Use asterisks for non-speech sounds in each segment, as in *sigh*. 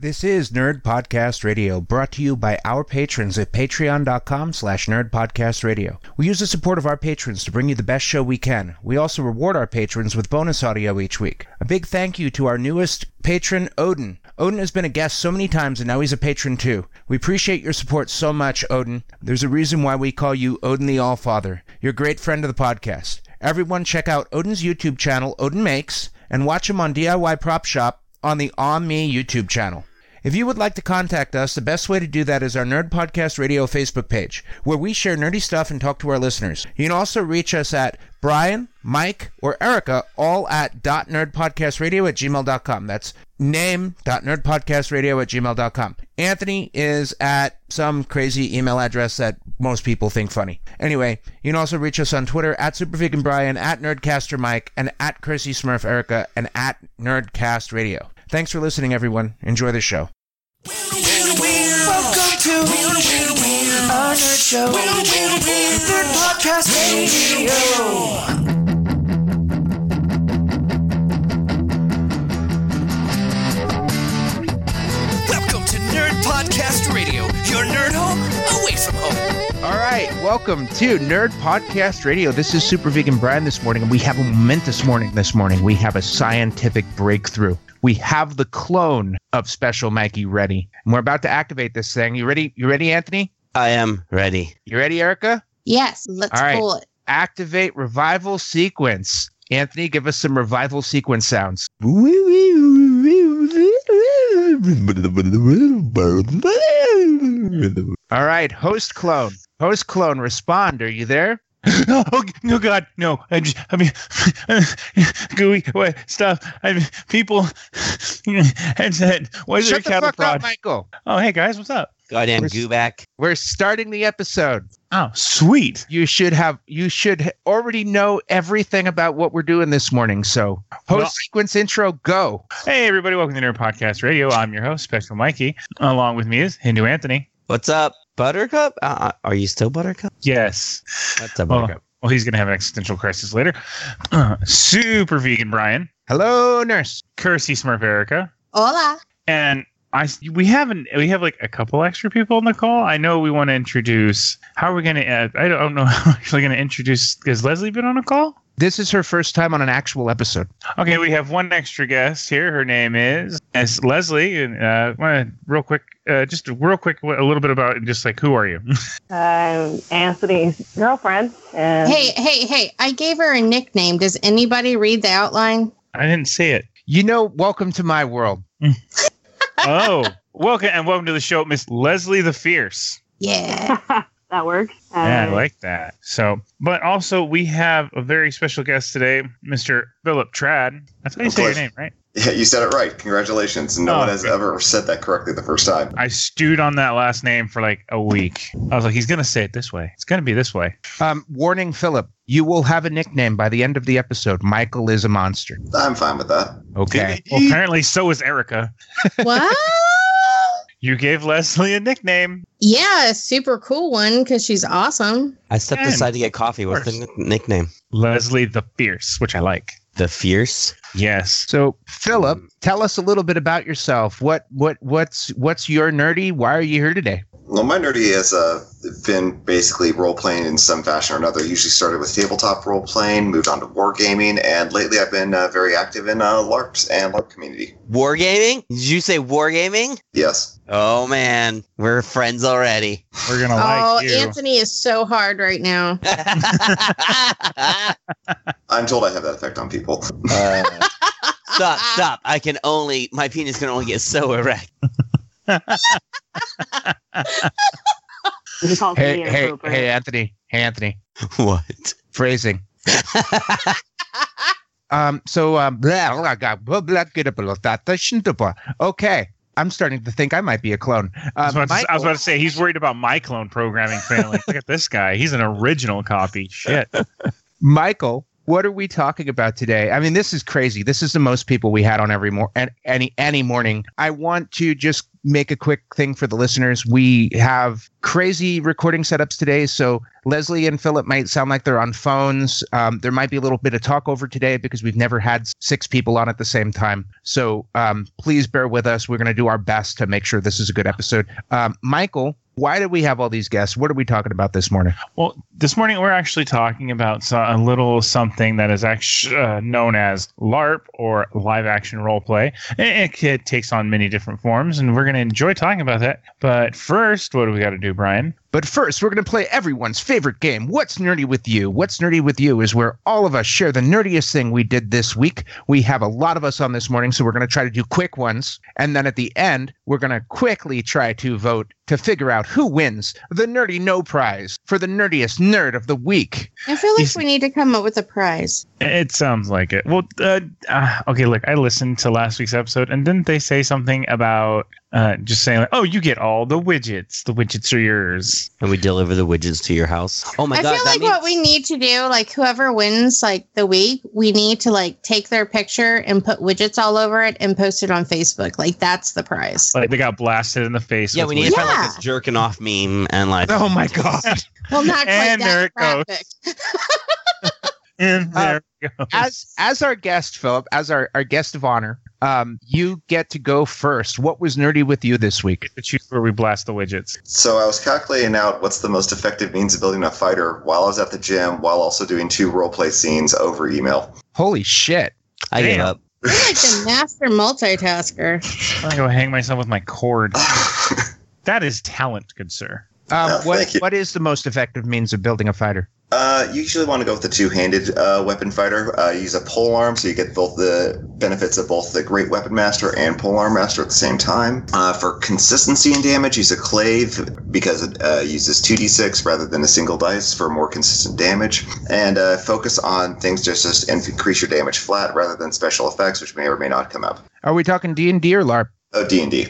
This is Nerd Podcast Radio, brought to you by our patrons at patreon.com slash nerdpodcastradio. We use the support of our patrons to bring you the best show we can. We also reward our patrons with bonus audio each week. A big thank you to our newest patron, Odin. Odin has been a guest so many times and now he's a patron too. We appreciate your support so much, Odin. There's a reason why we call you Odin the Allfather. You're a great friend of the podcast. Everyone check out Odin's YouTube channel, Odin Makes, and watch him on DIY Prop Shop on the On Me YouTube channel. If you would like to contact us, the best way to do that is our Nerd Podcast Radio Facebook page, where we share nerdy stuff and talk to our listeners. You can also reach us at Brian, Mike, or Erica, all at .nerdpodcastradio at gmail.com. That's name.nerdpodcastradio at gmail.com. Anthony is at some crazy email address that most people think funny. Anyway, you can also reach us on Twitter at Supervegan Brian, at NerdcasterMike, and at Erica, and at Nerdcast Radio. Thanks for listening, everyone. Enjoy the show. Welcome to our nerd show. Nerd podcast radio. Welcome to Nerd Podcast Radio, your nerd home away from home. All right, welcome to Nerd Podcast Radio. This is Super Vegan Brian this morning, and we have a momentous morning this morning. We have a scientific breakthrough. We have the clone of Special Mikey ready, and we're about to activate this thing. You ready? You ready, Anthony? I am ready. You ready, Erica? Yes, let's All right. pull it. Activate revival sequence. Anthony, give us some revival sequence sounds. All right, host clone. Host clone, respond. Are you there? *laughs* Oh no, God, no! I, just, I mean, *laughs* gooey what stuff. I mean, people *laughs* headset. Why is there a Shut the fuck prod? up, Michael. Oh, hey guys, what's up? Goddamn We're s- goo back. We're starting the episode. Oh, sweet. You should have. You should already know everything about what we're doing this morning. So, host Well- sequence intro, go. Hey everybody, welcome to Nerd Podcast Radio. I'm your host, Special Mikey. Along with me is Hindu Anthony. What's up, Buttercup? Uh, are you still Buttercup? Yes. What's up, Well, Buttercup? well, he's gonna have an existential crisis later. Uh, *clears throat* super vegan Brian, Hello, nurse. Kersey Smurf Erica, Hola. and I. We haven't. We have like a couple extra people on the call. I know we want to introduce. How are we gonna? Uh, I don't know. *laughs* How we're actually gonna introduce. Has Leslie been on a call? This is her first time on an actual episode. Okay, we have one extra guest here. Her name is is Leslie. And uh, want to real quick, uh, just real quick, a little bit about just like who are you? *laughs* I'm Anthony's girlfriend, and Hey, hey, hey, I gave her a nickname. Does anybody read the outline? I didn't see it. You know, welcome to my world. *laughs* Oh, welcome and welcome to the show, Miss Leslie the Fierce. Yeah. *laughs* that works. Yeah, I Uh, like that. So, but also we have a very special guest today, Mr. Philip Trad. That's how you say your name, right? Yeah, you said it right. Congratulations. No Oh, one has good. ever said that correctly the first time. I stewed on that last name for like a week. I was like, he's gonna say it this way. It's gonna be this way. Um, warning, Philip. You will have a nickname by the end of the episode. Michael is a monster. I'm fine with that. Okay. Well, apparently, so is Erica. what? *laughs* You gave Leslie a nickname. Yeah, a super cool one because she's awesome. I stepped Man, aside to get coffee. What's the n- nickname? Leslie the Fierce, which I like. The Fierce. Yes. So, Philip, tell us a little bit about yourself. What, what, what's, what's your nerdy? Why are you here today? Well, my nerdy has uh, been basically role playing in some fashion or another. Usually started with tabletop role playing, moved on to wargaming, and lately I've been uh, very active in uh, LARPs and LARP community. Wargaming? Did you say wargaming? Yes. Oh man, we're friends already. We're gonna oh, like you. Anthony is so hard right now. *laughs* I'm told I have that effect on people. Uh, stop, stop. I can only, my penis can only get so erect. hey, hey, hey, Anthony. Hey, Anthony. What? Phrasing. *laughs* um, so, um, okay. I'm starting to think I might be a clone. Uh, I, was to, I, was about to say he's worried about my clone programming Family. *laughs* Look at this guy; he's an original copy. Shit. *laughs* Michael what are we talking about today? I mean, this is crazy. This is the most people we had on every mor- any any morning. I want to just make a quick thing for the listeners. We have crazy recording setups today, so Leslie and Philip might sound like they're on phones. Um, there might be a little bit of talk over today because we've never had six people on at the same time. So um, please bear with us. We're going to do our best to make sure this is a good episode. Um, Michael, why do we have all these guests? What are we talking about this morning? Well, this morning we're actually talking about a little something that is actually uh, known as LARP or live action role play. It, it takes on many different forms, and we're going to enjoy talking about that. But first, what do we got to do, Brian? But first, we're going to play everyone's favorite game, What's Nerdy with You? What's Nerdy with You is where all of us share the nerdiest thing we did this week. We have a lot of us on this morning, so we're going to try to do quick ones. And then at the end, we're going to quickly try to vote to figure out who wins the Nerdy No Prize for the nerdiest nerd of the week. I feel like He's- we need to come up with a prize. It sounds like it. Well, uh, uh, okay, look, I listened to last week's episode, and didn't they say something about uh, just saying, like, oh, you get all the widgets. The widgets are yours. And we deliver the widgets to your house. Oh my I god! I feel like means- what we need to do, like whoever wins like the week, we need to like take their picture and put widgets all over it and post it on Facebook. Like that's the prize. Like, they got blasted in the face. yeah, with we need to find like Yeah. this jerking off meme and like. Oh my God. Well, not quite And there that it graphic. *laughs* And there it goes. As as our guest, Philip, as our, our guest of honor, um, you get to go first. What was nerdy with you this week? to choose where we blast the widgets. So I was calculating out what's the most effective means of building a fighter while I was at the gym, while also doing two roleplay scenes over email. Holy shit. I give Damn. up. You're like the master multitasker. I'm gonna go hang myself with my cord. *laughs* That is talent, good sir. Um, what what is the most effective means of building a fighter? Uh, you usually want to go with the two-handed uh, weapon fighter. Uh, use a pole arm, so you get both the benefits of both the Great Weapon Master and Pole Arm Master at the same time. Uh, for consistency and damage, use a glaive because it uh, uses 2d6 rather than a single dice for more consistent damage. And uh, focus on things just just increase your damage flat rather than special effects, which may or may not come up. Are we talking D and D or LARP? Oh, D&D.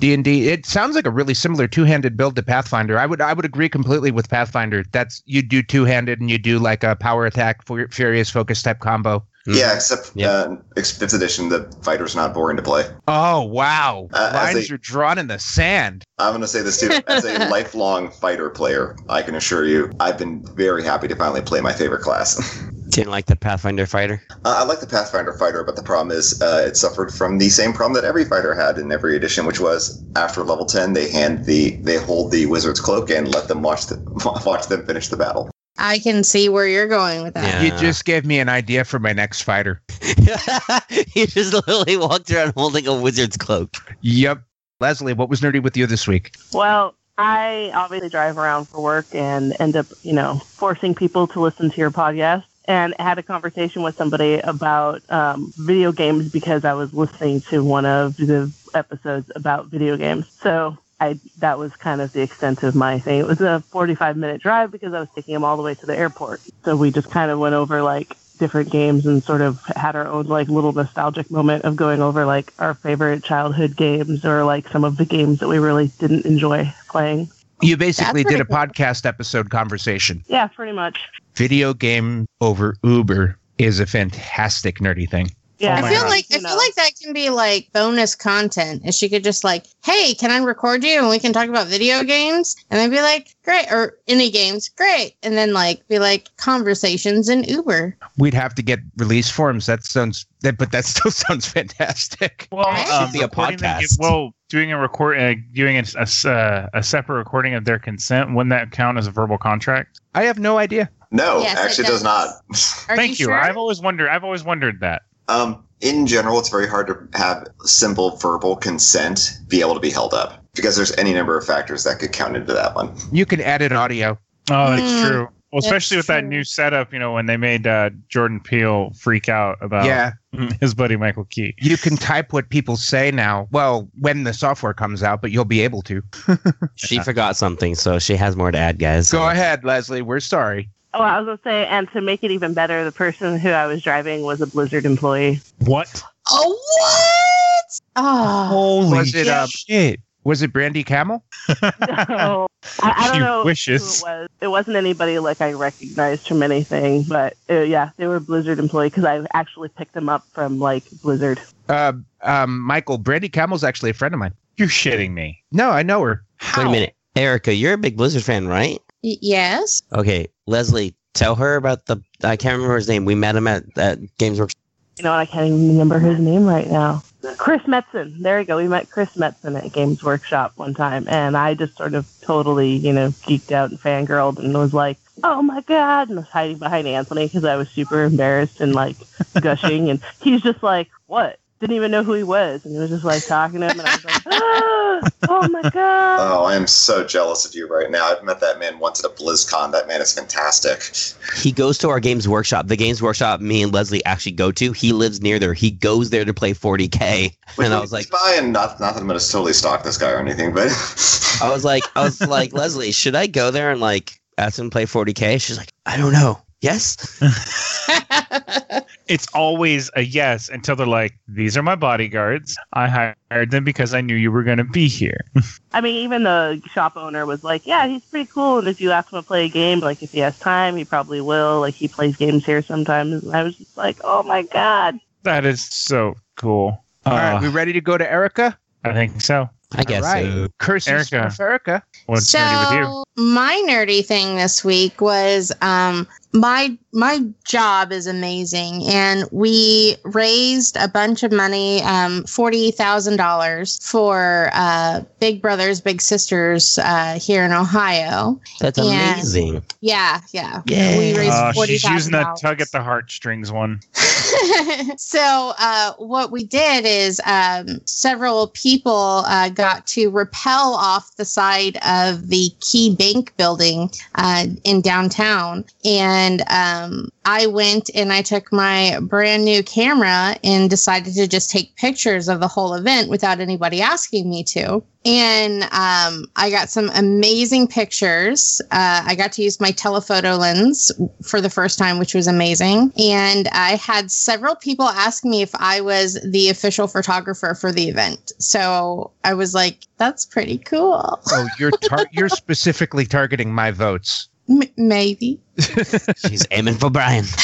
D and D. It sounds like a really similar two-handed build to Pathfinder. I would I would agree completely with Pathfinder. That's you do two-handed and you do like a power attack, fu- furious focus type combo. Mhm. Yeah, except Yeah. uh, fifth edition, the fighter's not boring to play. Oh wow! Uh, Lines a- are drawn in the sand. I'm going to say this too. As a *laughs* lifelong fighter player, I can assure you, I've been very happy to finally play my favorite class. *laughs* Didn't like the Pathfinder fighter. Uh, I like the Pathfinder fighter, but the problem is uh, it suffered from the same problem that every fighter had in every edition, which was after level ten, they hand the they hold the wizard's cloak and let them watch the, *laughs* watch them finish the battle. I can see where you're going with that. Yeah. You just gave me an idea for my next fighter. *laughs* he just literally walked around holding a wizard's cloak. Yep. Leslie, what was nerdy with you this week? Well, I obviously drive around for work and end up, you know, forcing people to listen to your podcast. And had a conversation with somebody about um, video games because I was listening to one of the episodes about video games. So I that was kind of the extent of my thing. It was a 45 minute drive because I was taking him all the way to the airport. So we just kind of went over like different games and sort of had our own like little nostalgic moment of going over like our favorite childhood games or like some of the games that we really didn't enjoy playing. You basically did a pretty podcast episode conversation. Yeah, pretty much. Video game over Uber is a fantastic nerdy thing. Yeah, Oh I feel God. like I feel like that can be like bonus content. If she could just like, hey, can I record you and we can talk about video games? And I'd be like, great, or any games, great. And then like be like conversations in Uber. We'd have to get release forms. That sounds that, but that *laughs* still sounds fantastic. Well, Right? um, be a recording the- podcast. well, doing a record, uh, doing a, a s- uh, a separate recording of their consent, wouldn't that count as a verbal contract? I have no idea. No, Yes, actually, it does not. *laughs* Are Thank you. sure? I've always wondered. I've always wondered that. Um, in general, it's very hard to have simple verbal consent be able to be held up because there's any number of factors that could count into that one. You can add edit audio. Oh, that's Mm, true. Well, especially with that true. new setup, you know, when they made uh, Jordan Peele freak out about Yeah, *laughs* his buddy Michael Key. you can type what people say now. Well, when the software comes out, but you'll be able to. *laughs* She forgot something, so she has more to add, guys. Go ahead, Leslie. We're sorry. Oh, I was gonna say, and to make it even better, the person who I was driving was a Blizzard employee. What? Oh what? Oh, Holy Was it, shit! Was it Brandy Camel? no, I, I don't She know wishes. who it was. It wasn't anybody like I recognized from anything, but uh, yeah, they were Blizzard employee because I actually picked them up from like Blizzard. Uh, um, Michael, Brandy Camel's actually a friend of mine. You're shitting me. No, I know her. Wait a minute, Erica, you're a big Blizzard fan, right? Y- yes. Okay, Leslie, tell her about the. I can't remember his name. We met him at at Games Workshop. You know, what? I can't even remember his name right now. Chris Metzen. There you go. We met Chris Metzen at Games Workshop one time, and I just sort of totally, you know, geeked out and fangirled and was like, "Oh my god!" and was hiding behind Anthony because I was super embarrassed and like gushing, and he's just like, "What?" Didn't even know who he was, and he was just like talking to him, and I was like, *laughs* ah, "Oh my god!" Oh, I am so jealous of you right now. I've met that man once at a BlizzCon. That man is fantastic. He goes to our Games Workshop. The Games Workshop me and Leslie actually go to. He lives near there. He goes there to play 40k. And I was like, by and not not that I'm going to totally stalk this guy or anything, but I was like, I was *laughs* like, Leslie, should I go there and like ask him to play 40k? She's like, I don't know. Yes. *laughs* It's always a yes until they're like, "These are my bodyguards. I hired them because I knew you were going to be here." I mean, even the shop owner was like, "Yeah, he's pretty cool." And if you ask him to play a game, like if he has time, he probably will. Like he plays games here sometimes. And I was just like, "Oh my god!" that is so cool. All right, Uh, we ready to go to Erica? I think so. I guess right. so. Curses Erica. Erica. What's so nerdy with you? my nerdy thing this week was um my my job is amazing and we raised a bunch of money um $40,000 for uh Big Brothers Big Sisters uh here in Ohio. That's Yeah. amazing. Yeah, yeah. Yeah. We raised Uh, forty she's using that tug at the heartstrings one. *laughs* so uh, what we did is um, several people uh, got to rappel off the side of the KeyBank building uh, in downtown, and um, I went and I took my brand new camera and decided to just take pictures of the whole event without anybody asking me to. And um, I got some amazing pictures. Uh, I got to use my telephoto lens for the first time, which was amazing. And I had several people ask me if I was the official photographer for the event. So I was like, that's pretty cool. Oh, you're tar- you're *laughs* specifically targeting my votes. M- maybe. *laughs* She's aiming for Brian. *laughs*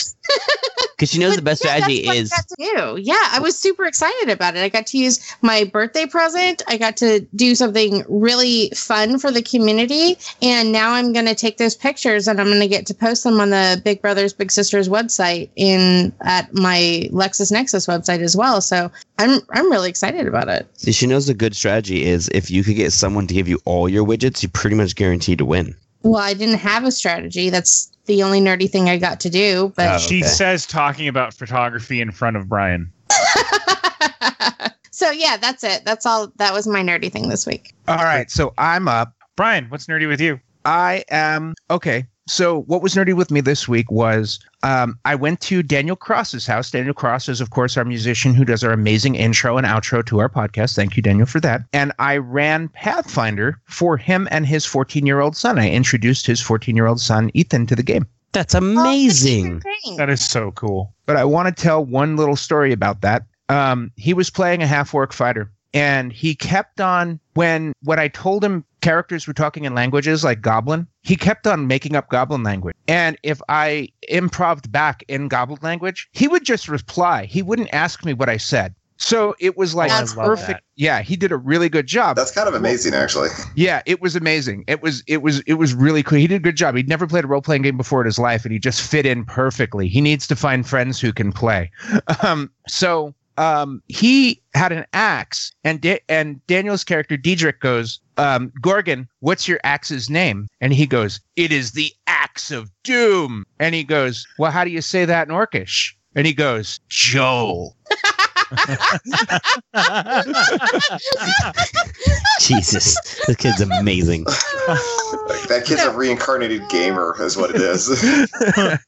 Because she knows the best yeah, strategy is do. Yeah, I was super excited about it. I got to use my birthday present. I got to do something really fun for the community. And now I'm going to take those pictures and I'm going to get to post them on the Big Brothers Big Sisters website in at my LexisNexis website as well. So I'm I'm really excited about it. See, she knows the good strategy is if you could get someone to give you all your widgets, you're pretty much guaranteed to win. Well, I didn't have a strategy. That's the only nerdy thing I got to do. But Oh. She says talking about photography in front of Brian. *laughs* so yeah, that's it. That's all. That was my nerdy thing this week. All right, so I'm up. Brian, what's nerdy with you? I am okay. So what was nerdy with me this week was um, I went to Daniel Cross's house. Daniel Cross is, of course, our musician who does our amazing intro and outro to our podcast. Thank you, Daniel, for that. And I ran Pathfinder for him and his 14 year old son. I introduced his 14 year old son, Ethan, to the game. That's Oh, amazing. That is so cool. But I want to tell one little story about that. Um, he was playing a half orc fighter, and he kept on when when I told him characters were talking in languages like Goblin, he kept on making up Goblin language. And if I improved back in Goblin language, he would just reply. He wouldn't ask me what I said. So it was like That's perfect. that. Yeah, he did a really good job. that's kind of amazing, actually. *laughs* Yeah, it was amazing. It was it was it was really cool. He did a good job. He'd never played a role playing game before in his life, and he just fit in perfectly. He needs to find friends who can play. *laughs* Um, so um, he had an axe, and da- and Daniel's character Diedrich goes, um, "Gorgon, what's your axe's name?" And he goes, "It is the axe of doom." And he goes, "Well, how do you say that in Orcish?" And he goes, "Joel." *laughs* Jesus, this kid's amazing. That kid's a reincarnated gamer, is what it is. *laughs*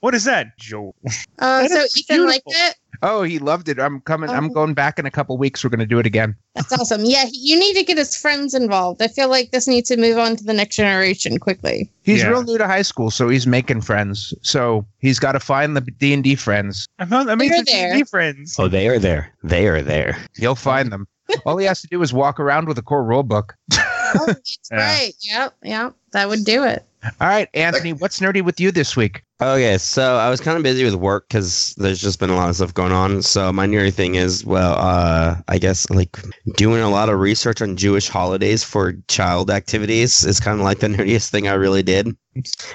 What is that, Joel? Uh, so is Ethan liked it. Oh, he loved it. I'm coming. I'm Oh. going back in a couple weeks. We're going to do it again. That's awesome. Yeah, you need to get his friends involved. I feel like this needs to move on to the next generation quickly. He's Yeah. real new to high school, so he's making friends. So he's got to find the D and D friends. I'm not. I made You're some. D&D friends. Oh, they are there. They are there. He'll find them. All he has to do is walk around with a core rule book. Oh, that's *laughs* Yeah. right. Yep, yep. That would do it. All right, Anthony, what's nerdy with you this week? Okay, so I was kind of busy with work because there's just been a lot of stuff going on. So my nerdy thing is, well, uh, I guess like doing a lot of research on Jewish holidays for child activities is kind of like the *laughs* nerdiest thing I really did.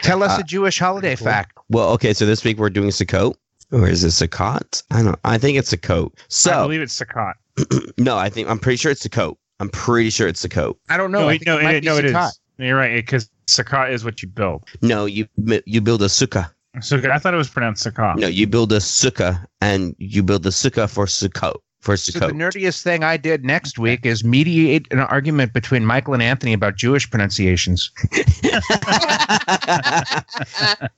Tell us Uh, a Jewish holiday fact. Well, okay, so this week we're doing Sukkot. Or is it Sukkot? I don't. I think it's Sukkot. I So believe it's Sakat. *clears throat* no, I think I'm pretty sure it's Sukkot. I'm pretty sure it's Sukkot. I don't know. No, I it, think no, it might it, be no, it is. Sukkot. You're right, because Sakat is what you build. No, you you build a sukkah. So I thought it was pronounced Sakat. No, you build a sukkah, and you build the sukkah for Sukkot. For So the nerdiest thing I did next week is mediate an argument between Michael and Anthony about Jewish pronunciations. *laughs*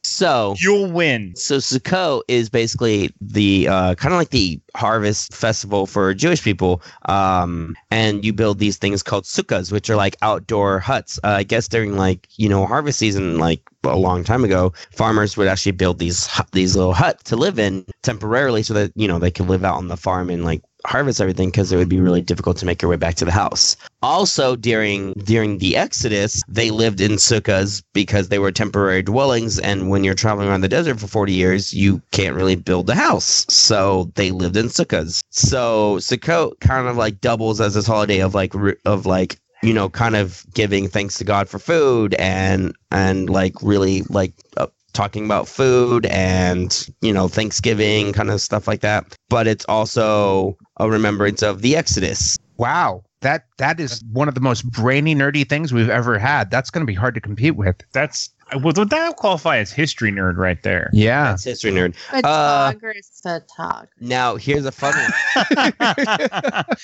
so You'll win. so Sukkot is basically the uh, kind of like the harvest festival for Jewish people, um, and you build these things called sukkahs, which are like outdoor huts. Uh, I guess during like you know harvest season, like a long time ago, farmers would actually build these these little huts to live in temporarily, so that you know they could live out on the farm and like harvest everything because it would be really difficult to make your way back to the house. Also, during during the Exodus, they lived in sukkahs because they were temporary dwellings, and when you're traveling around the desert for 40 years, you can't really build a house, so they lived in sukkahs. So Sukkot kind of like doubles as this holiday of like of like you know kind of giving thanks to God for food and and like really like. Uh, talking about food and you know thanksgiving kind of stuff like that but it's also a remembrance of the exodus Wow. That that is one of the most brainy nerdy things we've ever had. That's going to be hard to compete with. That's well, would that qualify as history nerd right there? Yeah. that's history nerd Uh, Photographer, photographer. now here's a fun one *laughs*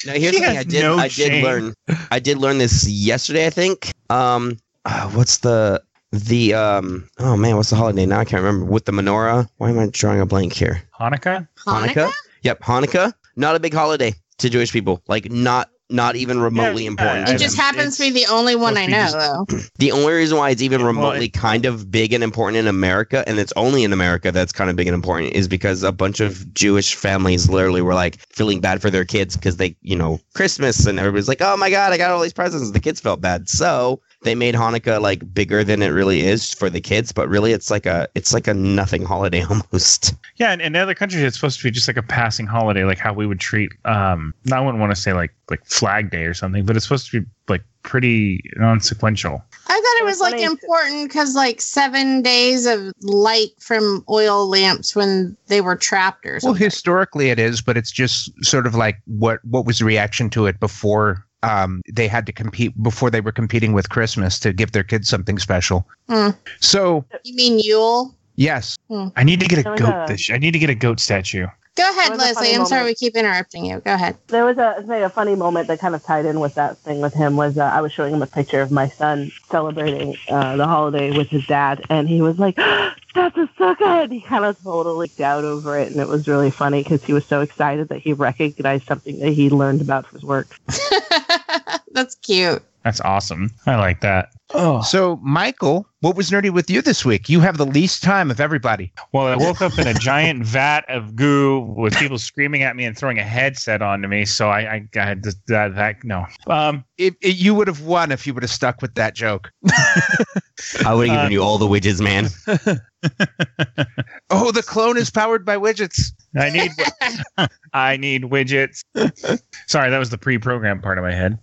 now here's He something has i did no i did shame. learn i did learn this yesterday i think um uh, what's the the um oh man what's the holiday now i can't remember with the menorah why am i drawing a blank here Hanukkah? Hanukkah? yep hanukkah not a big holiday to jewish people like not not even remotely Yeah, important I It just them. happens to be the only one I know, just- though. *clears throat* The only reason why it's even Well, remotely it- kind of big and important in America, and it's only in America that's kind of big and important, is because a bunch of Jewish families literally were like feeling bad for their kids because they, you know, Christmas and everybody's like, oh my God, I got all these presents. The kids felt bad. So they made Hanukkah like bigger than it really is for the kids, but really it's like a it's like a nothing holiday *laughs* almost. Yeah, and in other countries, it's supposed to be just like a passing holiday, like how we would treat. Um, I wouldn't want to say like like Flag Day or something, but it's supposed to be like pretty non-sequential. I thought it was like important because like seven days of light from oil lamps when they were trapped or something. Well, historically it is, but it's just sort of like what what was the reaction to it before um, they had to compete before they were competing with Christmas to give their kids something special. Hmm. So you mean Yule? yes, I need to get a goat. a- This I need to get a goat statue. Go ahead, That was a funny Leslie. I'm sorry we keep interrupting you. Go ahead. There was a say a funny moment that kind of tied in with that thing with him was uh, I was showing him a picture of my son celebrating uh, the holiday with his dad, and he was like, *gasps* "That's a sukkah!" And he kind of totally out over it, and it was really funny because he was so excited that he recognized something that he learned about his work. *laughs* That's cute. That's awesome. I like that. Oh, so Michael, what was nerdy with you this week? You have the least time of everybody. well, I woke up in a giant *laughs* vat of goo with people screaming at me and throwing a headset onto me. So I, I, I had that, that. No. Um, It, it, you would have won if you would have stuck with that joke. *laughs* I would have Uh, given you all the widgets, man. *laughs* Oh, the clone is powered by widgets. I need, I need widgets. Sorry, that was the pre-programmed part of my head.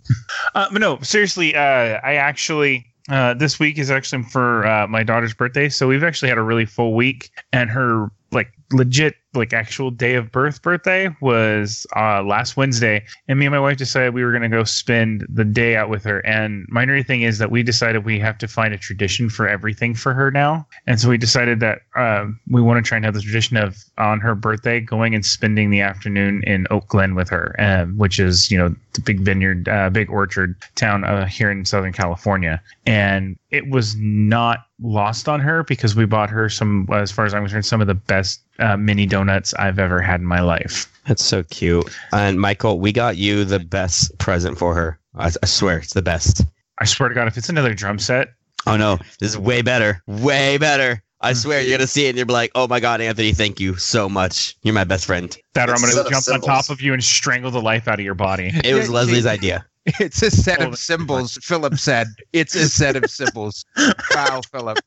Uh, but no, seriously, uh, I actually uh, this week is actually for uh, my daughter's birthday, so we've actually had a really full week, and her like legit like actual day of birth birthday was uh, last Wednesday, and me and my wife decided we were going to go spend the day out with her. And my nerdy thing is that we decided we have to find a tradition for everything for her now, and so we decided that um, we want to try and have the tradition of on her birthday going and spending the afternoon in Oak Glen with her, um, which is you know the big vineyard, uh, big orchard town uh, here in Southern California, and it was not lost on her because we bought her some, as far as I'm concerned, some of the best uh, mini donuts I've ever had in my life. That's so cute. And Michael, we got you the best present for her. I, I swear, it's the best. I swear to God, if it's another drum set, Oh no, this is way better. Way better. I swear you're gonna see it and you'll be like, oh my god, Anthony, thank you so much. You're my best friend. that or I'm gonna jump on top of you and strangle the life out of your body. It was *laughs* Leslie's idea. *laughs* It's a set of cymbals. Philip said, "It's a set of cymbals." *laughs* Wow, Philip.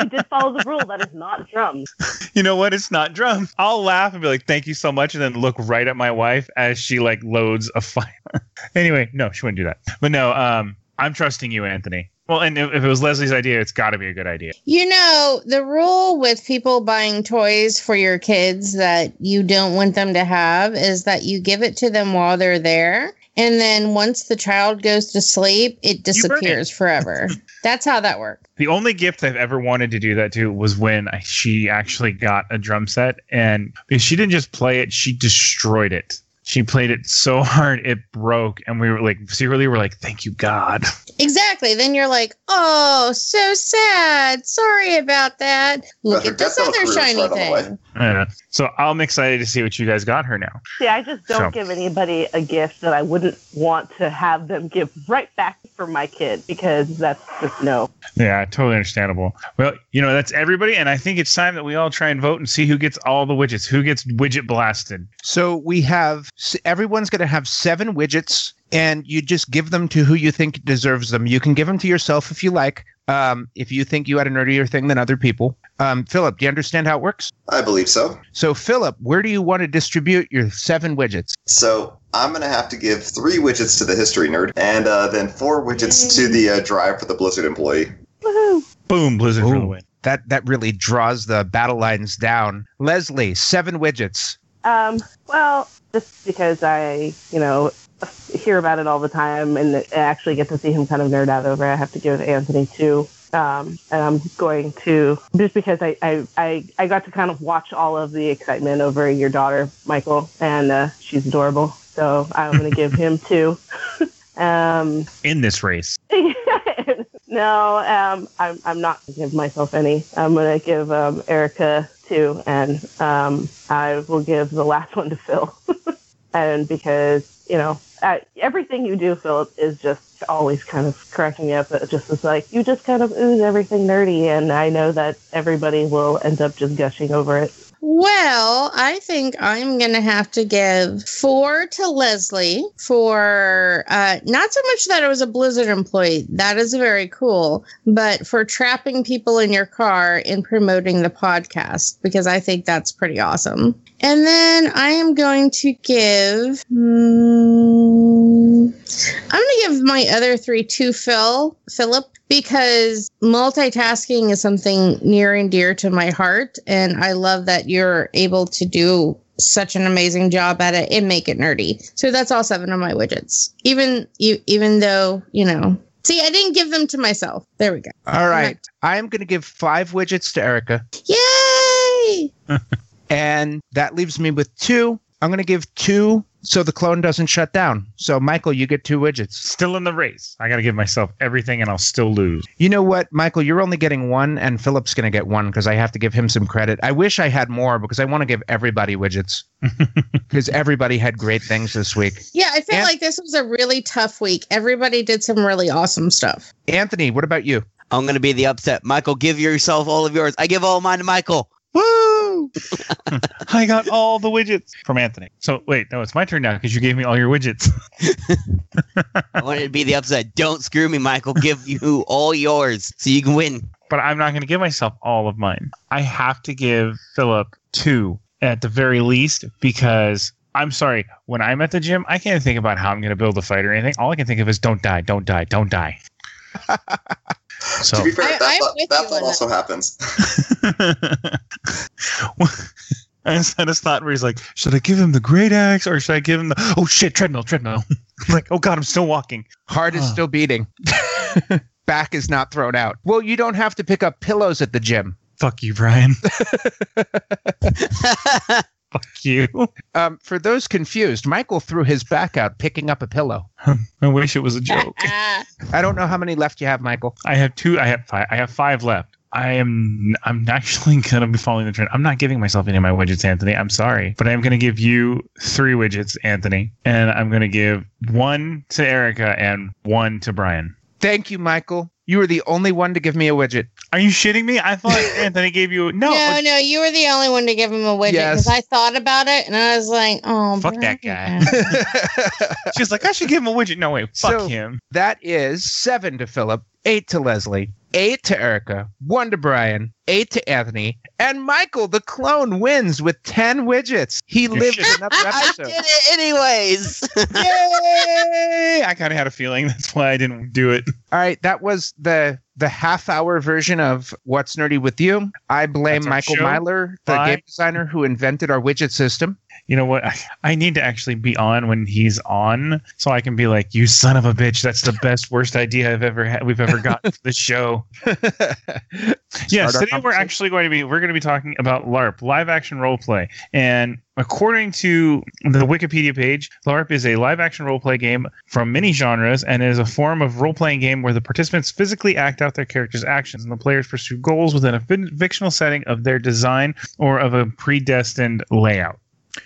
He did follow the rule. That is not drums. *laughs* You know what? It's not drums. I'll laugh and be like, "Thank you so much," and then look right at my wife as she like loads a fire. anyway, no, she wouldn't do that. But no, um, I'm trusting you, Anthony. Well, and if, if it was Leslie's idea, it's got to be a good idea. You know, the rule with people buying toys for your kids that you don't want them to have is that you give it to them while they're there. And then once the child goes to sleep, it You burn it. disappears forever. *laughs* That's how that works. The only gift I've ever wanted to do that to was when I, she actually got a drum set, and she didn't just play it, she destroyed it. She played it so *laughs* hard it broke, and we were like secretly we're like, "Thank you, God." Exactly. Then you're like, oh, so sad. Sorry about that. Look at this other shiny right thing. Yeah. So I'm excited to see what you guys got her now. See, I just don't So- give anybody a gift that I wouldn't want to have them give right back for my kid because that's just no. Yeah, totally understandable. Well, you know, that's everybody, and I think it's time that we all try and vote and see who gets all the widgets, who gets widget blasted. So we have everyone's going to have seven widgets, and you just give them to who you think deserves them. You can give them to yourself if you like. Um, if you think you had a nerdier thing than other people. Um, Philip, do you understand how it works? I believe so. So, Philip, where do you want to distribute your seven widgets? So I'm going to have to give three widgets to the history nerd and uh, then four widgets to the uh, drive for the Blizzard employee. Woohoo! Boom, Blizzard for the win. That that really draws the battle lines down. Leslie, seven widgets. Um, well, just because I, you know, hear about it all the time and actually get to see him kind of nerd out over it, I have to give Anthony two. Um, and I'm going to just because I, I, I, I got to kind of watch all of the excitement over your daughter, Michael, and uh, she's adorable. So I'm going to give him *laughs* two. um, In this race. *laughs* no, um, I'm, I'm not going to give myself any. I'm going to give um, Erica two, and um, I will give the last *laughs* one to Phil. and because, you know, everything you do, Philip, is just always kind of cracking me up. It just is like, you just kind of ooze everything nerdy, and I know that everybody will end up just gushing over it. Well, I think I'm going to have to give four to Leslie for uh, not so much that it was a Blizzard employee. That is very cool. But for trapping people in your car and promoting the podcast, because I think that's pretty awesome. And then I am going to give. hmm, I'm going to give my other three to Phil, Philip, because multitasking is something near and dear to my heart. And I love that you're able to do such an amazing job at it and make it nerdy. So that's all seven of my widgets. Even you, even though, you know, see, I didn't give them to myself. There we go. All right. I am going to give five widgets to Erica, Yay! *laughs* *laughs* and that leaves me with two. I'm going to give two so the clone doesn't shut down. So, Michael, you get two widgets. Still in the race. I got to give myself everything and I'll still lose. You know what, Michael? You're only getting one, and Philip's going to get one because I have to give him some credit. I wish I had more because I want to give everybody widgets *laughs* because everybody had great things this week. Yeah, I feel And- like this was a really tough week. Everybody did some really awesome stuff. Anthony, what about you? I'm gonna be the upset. Michael, give yourself all of yours. I give all mine to Michael. Woo! *laughs* I got all the widgets from Anthony. So wait, no, it's my turn now because you gave me all your widgets. *laughs* I wanted to be the upset. Don't screw me, Michael. Give you all yours so you can win. but I'm not going to give myself all of mine. I have to give Philip two at the very least because I'm sorry. When I'm at the gym, I can't think about how I'm going to build a fight or anything. All I can think of is don't die, don't die, don't die. *laughs* so to be fair, I- that, I'm thought, with that thought on also happens. *laughs* I just had this thought where he's like, should I give him the great axe or should I give him the oh shit treadmill treadmill? *laughs* Like, oh god, I'm still walking. Heart is Huh. still beating. *laughs* Back is not thrown out. Well, you don't have to pick up pillows at the gym. Fuck you, Brian. Fuck you. *laughs* Um, for those confused, Michael threw his back out picking up a pillow. *laughs* I wish it was a joke. I don't know how many left you have, Michael. I have two. I have five. I have five left. I am. I'm actually *laughs* gonna be following the trend. I'm not giving myself any of my widgets, Anthony. I'm sorry, but I'm gonna give you three widgets, Anthony, and I'm gonna give one to Erica and one to Brian. Thank you, Michael. You were the only one to give me a widget. Are you shitting me? I thought *laughs* Anthony gave you no. no, no, you were the only one to give him a widget Yes. because I thought about it and I was like, oh, Fuck that guy. *laughs* She's like, I should give him a widget. No way, fuck So- him. that is seven to Philip eight to Leslie, eight to Erica, one to Brian, eight to Anthony, and Michael, the clone, wins with 10 widgets. He lived another *laughs* I did it anyways. *laughs* Yay! I kind of had a feeling that's why I didn't do it. All right, that was the the half hour version of What's Nerdy with You. I blame Michael show. Myler, the Bye. game designer who invented our widget system. You know what? I, *laughs* I need to actually be on when he's on, so I can be like, "You son of a bitch! That's the best, worst idea I've ever had. We've ever gotten for the show. *laughs* yes, today we're actually going to be we're going to be talking about LARP, live action role play, and according to the Wikipedia page, LARP is a live action role play game from many genres and is a form of role playing game where the participants physically act out their characters' actions and the players pursue goals within a fin- fictional setting of their design or of a predestined layout.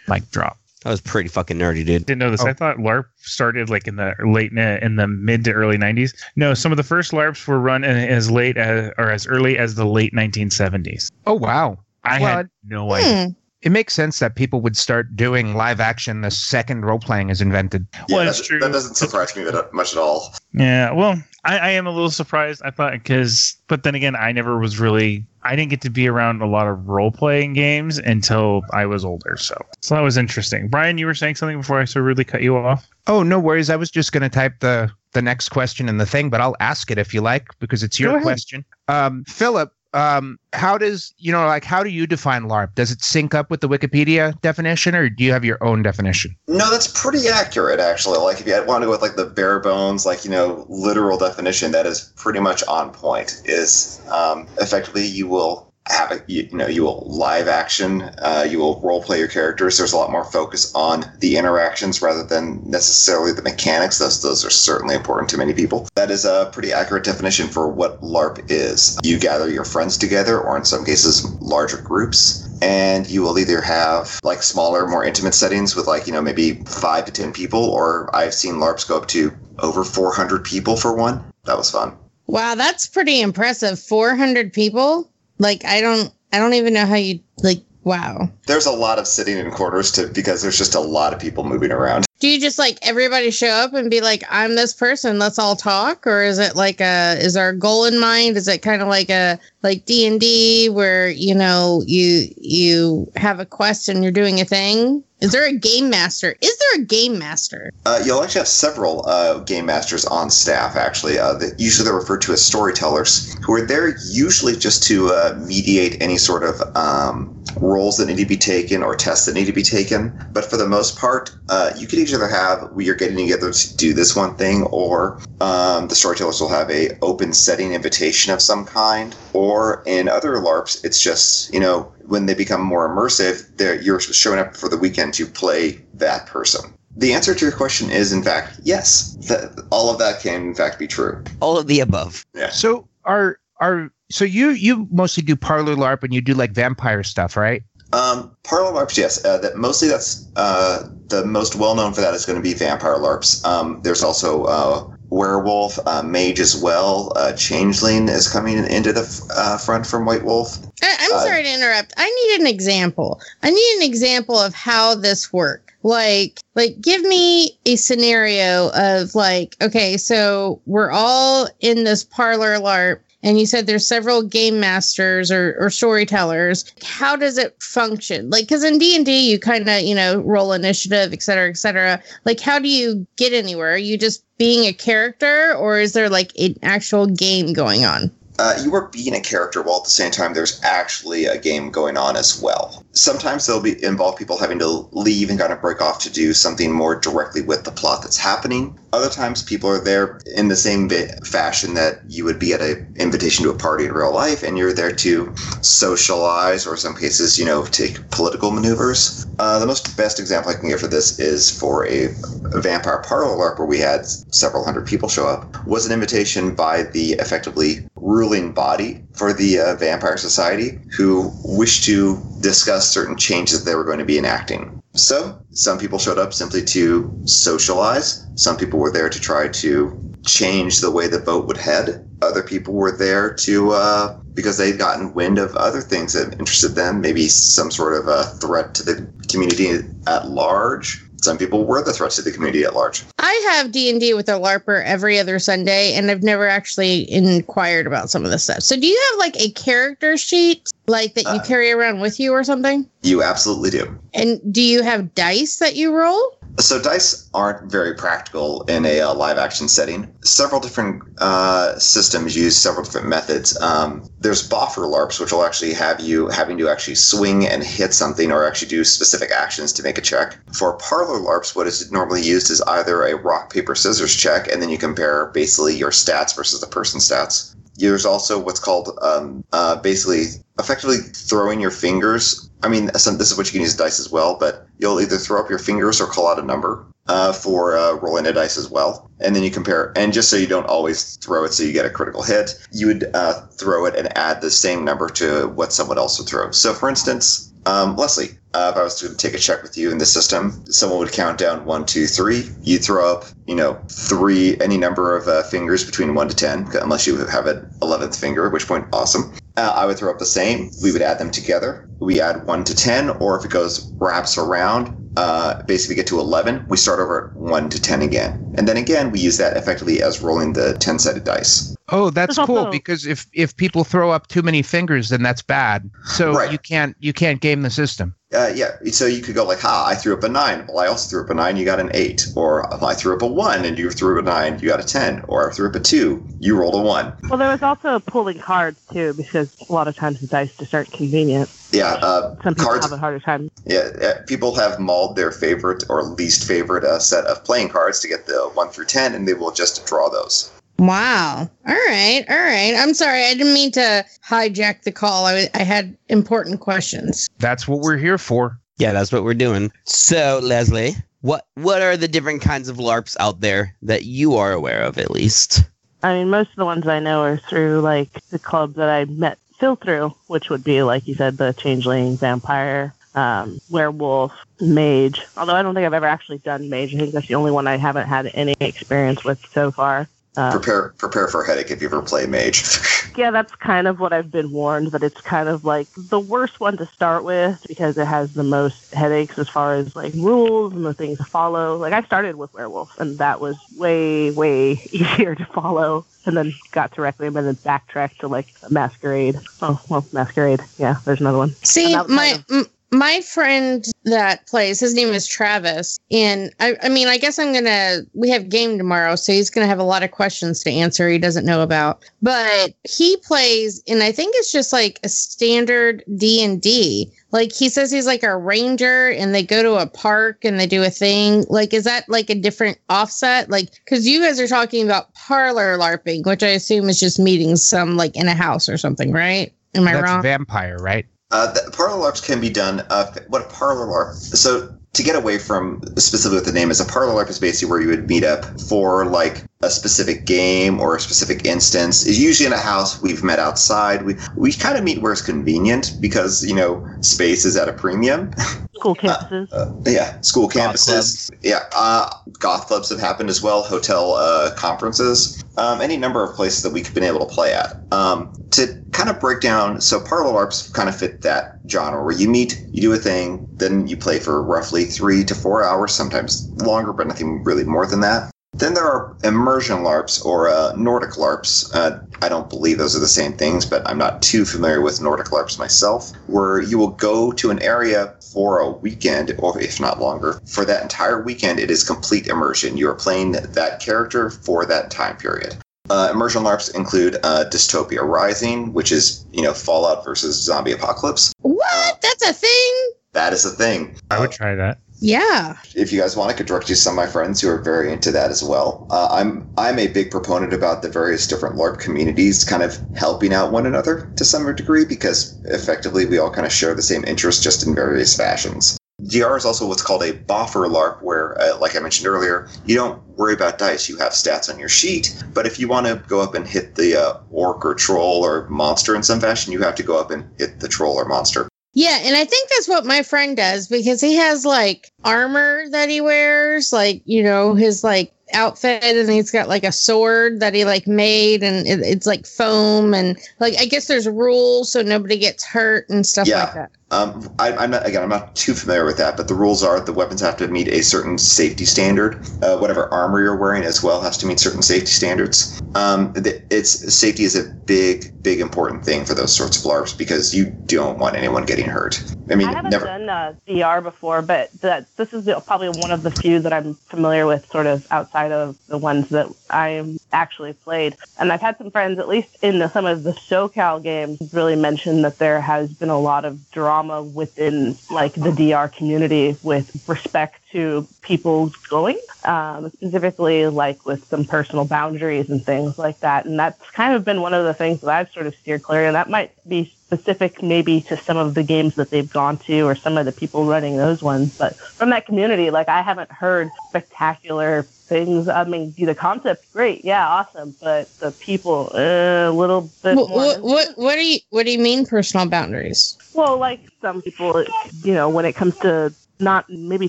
Mic drop. that was pretty fucking nerdy, dude. Didn't know this. Oh. I thought LARP started like in the late in the mid to early '90s. No, some of the first LARPs were run as late as or as early as the late 1970s. Oh wow. I Well, had no idea. Hmm. It makes sense that people would start doing live action the second role playing is invented. Yeah, Well, that, it's true. that doesn't surprise me that much at all. Yeah, well, I, I am a little surprised. I thought because, but then again, I never was really. I didn't get to be around a lot of role playing games until I was older. So, so that was interesting. Brian, you were saying something before I so rudely cut you off. Oh, no worries. I was just going to type the the next question in the thing, but I'll ask it if you like because it's Go your ahead. question. Um, Philip, um, how does you know like how do you define LARP? Does it sync up with the Wikipedia definition, or do you have your own definition? No, that's pretty accurate, actually. Like, if you want to go with like the bare bones, like you know, literal definition, that is pretty much on point. Is um, effectively you will have a, you, know you will live action, uh, you will role play your characters. There's a lot more focus on the interactions rather than necessarily the mechanics. Those those are certainly important to many people. That is a pretty accurate definition for what LARP is. You gather your friends together, or in some cases, larger groups and you will either have like smaller, more intimate settings with like, you know, maybe five to 10 people, or I've seen LARPs go up to over 400 people for one. That was fun. Wow, that's pretty impressive. 400 people? Like I don't I don't even know how you like wow. There's a lot of sitting in quarters to because there's just a lot of people moving around. Do you just like everybody show up and be like I'm this person, let's all talk or is it like a is there a goal in mind? Is it kind of like a like D&D where you know you you have a quest and you're doing a thing? Is there a game master? Is there a game master? Uh, you'll actually have several uh, game masters on staff, actually. Uh, that usually they're referred to as storytellers, who are there usually just to uh, mediate any sort of um, roles that need to be taken or tests that need to be taken. But for the most part, uh, you could either have we are getting together to do this one thing, or um, the storytellers will have a open setting invitation of some kind. Or in other LARPs, it's just you know when they become more immersive, they're, you're showing up for the weekend to play that person. The answer to your question is, in fact, yes. That, all of that can, in fact, be true. All of the above. Yeah. So are are so you you mostly do parlor LARP and you do like vampire stuff, right? Um, Parlor LARPs, yes. Uh, that mostly that's uh, the most well known for that is going to be Vampire LARPs. Um, there's also uh, Werewolf, uh, Mage as well. Uh, Changeling is coming into the f- uh, front from White Wolf. I, I'm Uh, sorry to interrupt. I need an example. I need an example of how this work. Like, like, give me a scenario of like, okay, so we're all in this parlor LARP, and you said there's several game masters or, or storytellers. How does it function? Like, because in D and D, you kind of, you know, roll initiative, et cetera, et cetera. Like, how do you get anywhere? Are you just being a character, or is there like an actual game going on? Uh, you are being a character while at the same time there's actually a game going on as well. Sometimes they'll be involve people having to leave and kind of break off to do something more directly with the plot that's happening. Other times people are there in the same fashion that you would be at an invitation to a party in real life, and you're there to socialize, or in some cases, you know, take political maneuvers. Uh, the most best example I can give for this is for a, a vampire parlor LARP where we had several hundred people show up. Was an invitation by the effectively ruling body for the uh, Vampire Society who wished to discuss certain changes they were going to be enacting. So, some people showed up simply to socialize. Some people were there to try to change the way the boat would head. Other people were there to, uh, because they'd gotten wind of other things that interested them, maybe some sort of a threat to the community at large. Some people were the threats to the community at large. I have D and D with a LARPer every other Sunday, and I've never actually inquired about some of this stuff. So, do you have like a character sheet, like that you Uh. carry around with you or something? You absolutely do. And do you have dice that you roll? So dice aren't very practical in a uh, live action setting. Several different uh, systems use several different methods. Um, there's boffer LARPs, which will actually have you having to actually swing and hit something or actually do specific actions to make a check. For parlor LARPs, what is normally used is either a rock, paper, scissors check, and then you compare basically your stats versus the person's stats. There's also what's called um, uh, basically effectively throwing your fingers. I mean, this is what you can use dice as well, but you'll either throw up your fingers or call out a number uh, for uh, rolling a dice as well. And then you compare, and just so you don't always throw it so you get a critical hit, you would uh, throw it and add the same number to what someone else would throw. So, for instance, um, Leslie, uh, if I was to take a check with you in the system, someone would count down one, two, three. You throw up, you know, three, any number of uh, fingers between one to ten, unless you have an eleventh finger, at which point, awesome. Uh, I would throw up the same. We would add them together. We add one to ten, or if it goes wraps around, uh, basically get to eleven. We start over at one to ten again, and then again we use that effectively as rolling the ten-sided dice. Oh, that's There's cool also- because if if people throw up too many fingers, then that's bad. So Right. you can't you can't game the system. Uh, yeah, so you could go like, "Ha! I threw up a nine. Well, I also threw up a nine. You got an eight. Or I threw up a one, and you threw up a nine. You got a ten. Or I threw up a two. You rolled a one. Well, there was also pulling cards too, because a lot of times the dice just aren't convenient. Yeah, uh, Some people cards. have a harder time. Yeah, uh, people have mauled their favorite or least favorite uh, set of playing cards to get the one through ten, and they will just draw those. Wow. All right. All right. I'm sorry. I didn't mean to hijack the call. I, I had important questions. That's what we're here for. Yeah, that's what we're doing. So, Leslie, what what are the different kinds of LARPs out there that you are aware of, at least? I mean, most of the ones I know are through like the club that I met Phil through, which would be like you said, the changeling, vampire, um, werewolf, mage. Although I don't think I've ever actually done mage. I think that's the only one I haven't had any experience with so far. Uh, Prepare prepare for a headache if you ever play mage. *laughs* yeah, that's kind of what I've been warned that it's kind of like the worst one to start with because it has the most headaches as far as like rules and the things to follow. Like I started with werewolf and that was way way *laughs* easier to follow, and then got to Requiem and then backtracked to like masquerade. Oh well, masquerade. Yeah, there's another one. See, And that was my kind m- my friend that plays, his name is Travis, and I, I mean, I guess I'm gonna. We have game tomorrow, so he's gonna have a lot of questions to answer he doesn't know about. But he plays, and I think it's just like a standard D and D. Like he says, he's like a ranger, and they go to a park and they do a thing. Like, is that like a different offset? Like, because you guys are talking about parlor larping, which I assume is just meeting some like in a house or something, right? Am I That's wrong? vampire, right? Uh, the parlor LARPs can be done. Uh, what a parlor LARP. So to get away from specifically what the name is, a parlor LARP is basically where you would meet up for like a specific game or a specific instance. Is usually in a house. We've met outside. We we kind of meet where it's convenient because you know space is at a premium. School *laughs* campuses. Uh, yeah, school Goth campuses. Yeah, uh, goth clubs have happened as well. Hotel uh, conferences. Um, any number of places that we've been able to play at. Um, to kind of break down, so parlor LARPs kind of fit that genre where you meet, you do a thing, then you play for roughly three to four hours, sometimes longer, but nothing really more than that. Then there are immersion LARPs or uh, Nordic LARPs. Uh, I don't believe those are the same things, but I'm not too familiar with Nordic LARPs myself, where you will go to an area for a weekend, or if not longer. For that entire weekend, it is complete immersion. You are playing that character for that time period. Uh, immersion LARPs include uh, Dystopia Rising, which is, you know, Fallout versus Zombie Apocalypse. What? That's a thing? That is a thing. I would try that. Yeah. if you guys want, I could direct you to some of my friends who are very into that as well. Uh, I'm I'm a big proponent about the various different LARP communities kind of helping out one another to some degree because effectively we all kind of share the same interests just in various fashions. DR is also what's called a boffer LARP, where, uh, like I mentioned earlier, you don't worry about dice. You have stats on your sheet, but if you want to go up and hit the uh, orc or troll or monster in some fashion, you have to go up and hit the troll or monster. Yeah, and I think that's what my friend does because he has like armor that he wears, like, you know, his like outfit and he's got like a sword that he like made and it, it's like foam and like I guess there's rules so nobody gets hurt and stuff Yeah. like that. Um, I, I'm not again. I'm not too familiar with that, but the rules are the weapons have to meet a certain safety standard. Uh, whatever armor you're wearing as well has to meet certain safety standards. Um, th- it's safety is a big, big important thing for those sorts of LARPs because you don't want anyone getting hurt. I mean, I haven't never. done uh, DR before, but that this is probably one of the few that I'm familiar with, sort of outside of the ones that I actually played. And I've had some friends, at least in the, some of the SoCal games, really mention that there has been a lot of drama within like the DR community with respect to people going, um, specifically like with some personal boundaries and things like that. And that's kind of been one of the things that I've sort of steered clear. And that might be specific maybe to some of the games that they've gone to or some of the people running those ones. But from that community, like I haven't heard spectacular things. I mean, the concept, great, yeah, awesome, but the people, uh, a little bit What, more. what, what, what do you what do you mean personal boundaries? Well, like some people, you know, when it comes to not maybe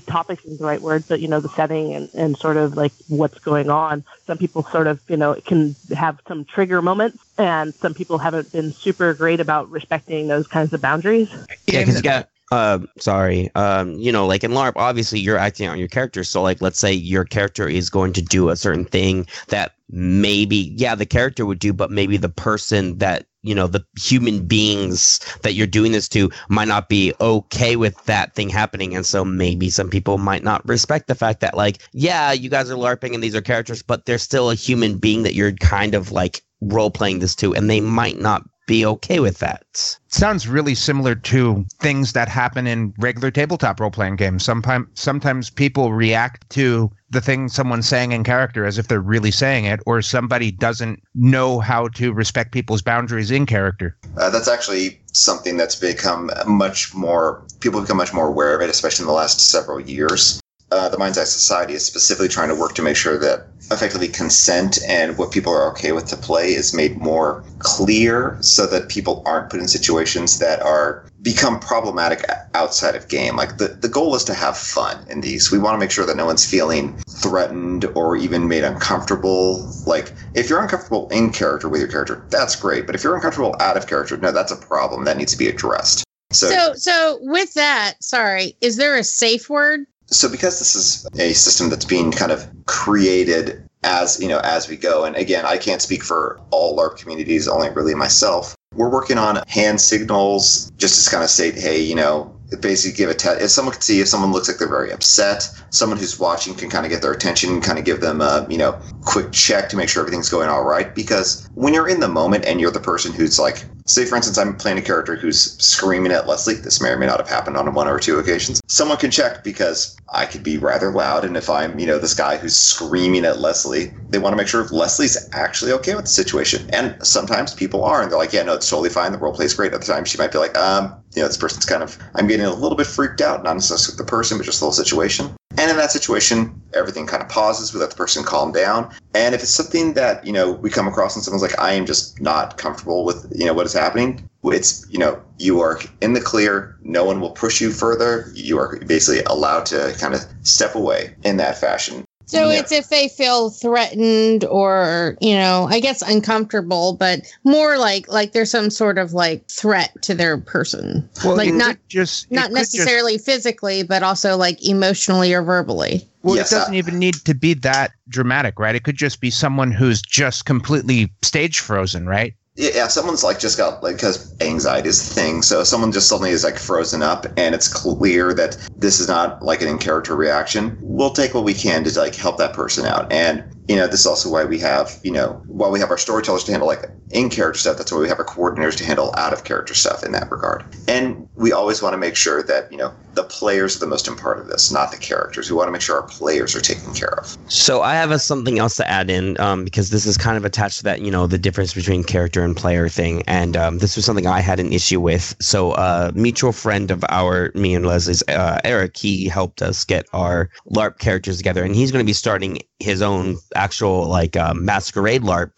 topics is the right word, but you know, the setting and, and sort of like what's going on. Some people sort of, you know, can have some trigger moments, and some people haven't been super great about respecting those kinds of boundaries. Yeah, because you got. Uh, sorry. Um, you know, like in LARP, obviously you're acting out your character. So, like, let's say your character is going to do a certain thing that maybe, yeah, the character would do, but maybe the person that you know the human beings that you're doing this to might not be okay with that thing happening and so maybe some people might not respect the fact that like yeah you guys are larping and these are characters but they're still a human being that you're kind of like role playing this to and they might not be okay with that sounds really similar to things that happen in regular tabletop role playing games. Sometimes sometimes people react to the thing someone's saying in character as if they're really saying it, or somebody doesn't know how to respect people's boundaries in character. Uh, that's actually something that's become much more. People become much more aware of it, especially in the last several years. Uh, the Mind's Eye Society is specifically trying to work to make sure that effectively consent and what people are okay with to play is made more clear so that people aren't put in situations that are become problematic outside of game. Like the, the goal is to have fun in these. We want to make sure that no one's feeling threatened or even made uncomfortable. Like if you're uncomfortable in character with your character, that's great. But if you're uncomfortable out of character, no, that's a problem that needs to be addressed. So, So so with that, sorry, is there a safe word? So because this is a system that's being kind of created as you know as we go and again i can't speak for all larp communities only really myself we're working on hand signals just to kind of say hey you know basically give a test if someone can see if someone looks like they're very upset someone who's watching can kind of get their attention kind of give them a you know quick check to make sure everything's going all right because when you're in the moment and you're the person who's like say for instance i'm playing a character who's screaming at leslie. This may or may not have happened on one or two occasions. Someone can check because i could be rather loud and if i'm you know this guy who's screaming at leslie they want to make sure if leslie's actually okay with the situation. And sometimes people are and they're like yeah no it's totally fine. The role plays great. Other times she might be like um you know this person's kind of i'm getting a little bit freaked out not necessarily with the person but just the whole situation and in that situation, everything kind of pauses. We let the person calm down. And if it's something that, you know, we come across and someone's like, I am just not comfortable with, you know, what is happening, it's, you know, you are in the clear. No one will push you further. You are basically allowed to kind of step away in that fashion. So Yeah. it's if they feel threatened or, you know, I guess uncomfortable, but more like like there's some sort of like threat to their person. Well, like not just not could just- necessarily physically, but also like emotionally or verbally. Well, Yes, it doesn't I- even need to be that dramatic, right? It could just be someone who's just completely stage frozen, right? Yeah, if someone's like just got like because anxiety is a thing. So if someone just suddenly is like frozen up, and it's clear that this is not like an in character reaction. We'll take what we can to like help that person out. And you know, this is also why we have you know while we have our storytellers to handle like in character stuff. That's why we have our coordinators to handle out of character stuff in that regard. And we always want to make sure that you know the players are the most important part of this, not the characters. We want to make sure our players are taken care of. So I have a, something else to add in um, because this is kind of attached to that, you know, the difference between character and player thing. And um, this was something I had an issue with. So a mutual friend of our, me and Leslie's, uh, Eric, he helped us get our LARP characters together, and he's going to be starting his own actual like uh, masquerade LARP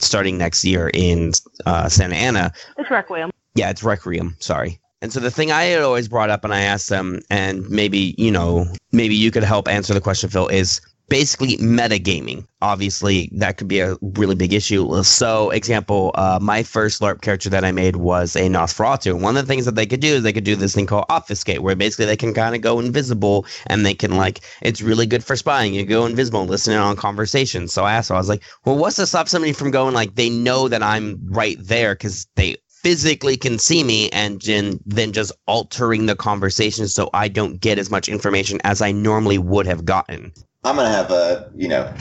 starting next year in uh, Santa Ana. It's Requiem. Yeah, it's Requiem. Sorry. And so the thing I had always brought up, and I asked them, and maybe you know, maybe you could help answer the question, Phil, is basically metagaming. Obviously, that could be a really big issue. So, example, uh, my first LARP character that I made was a Nosferatu. One of the things that they could do is they could do this thing called obfuscate, where basically they can kind of go invisible and they can like it's really good for spying. You go invisible and listening on conversations. So I asked, I was like, well, what's to stop somebody from going like they know that I'm right there because they physically can see me and then, then just altering the conversation so I don't get as much information as I normally would have gotten. I'm gonna have a you know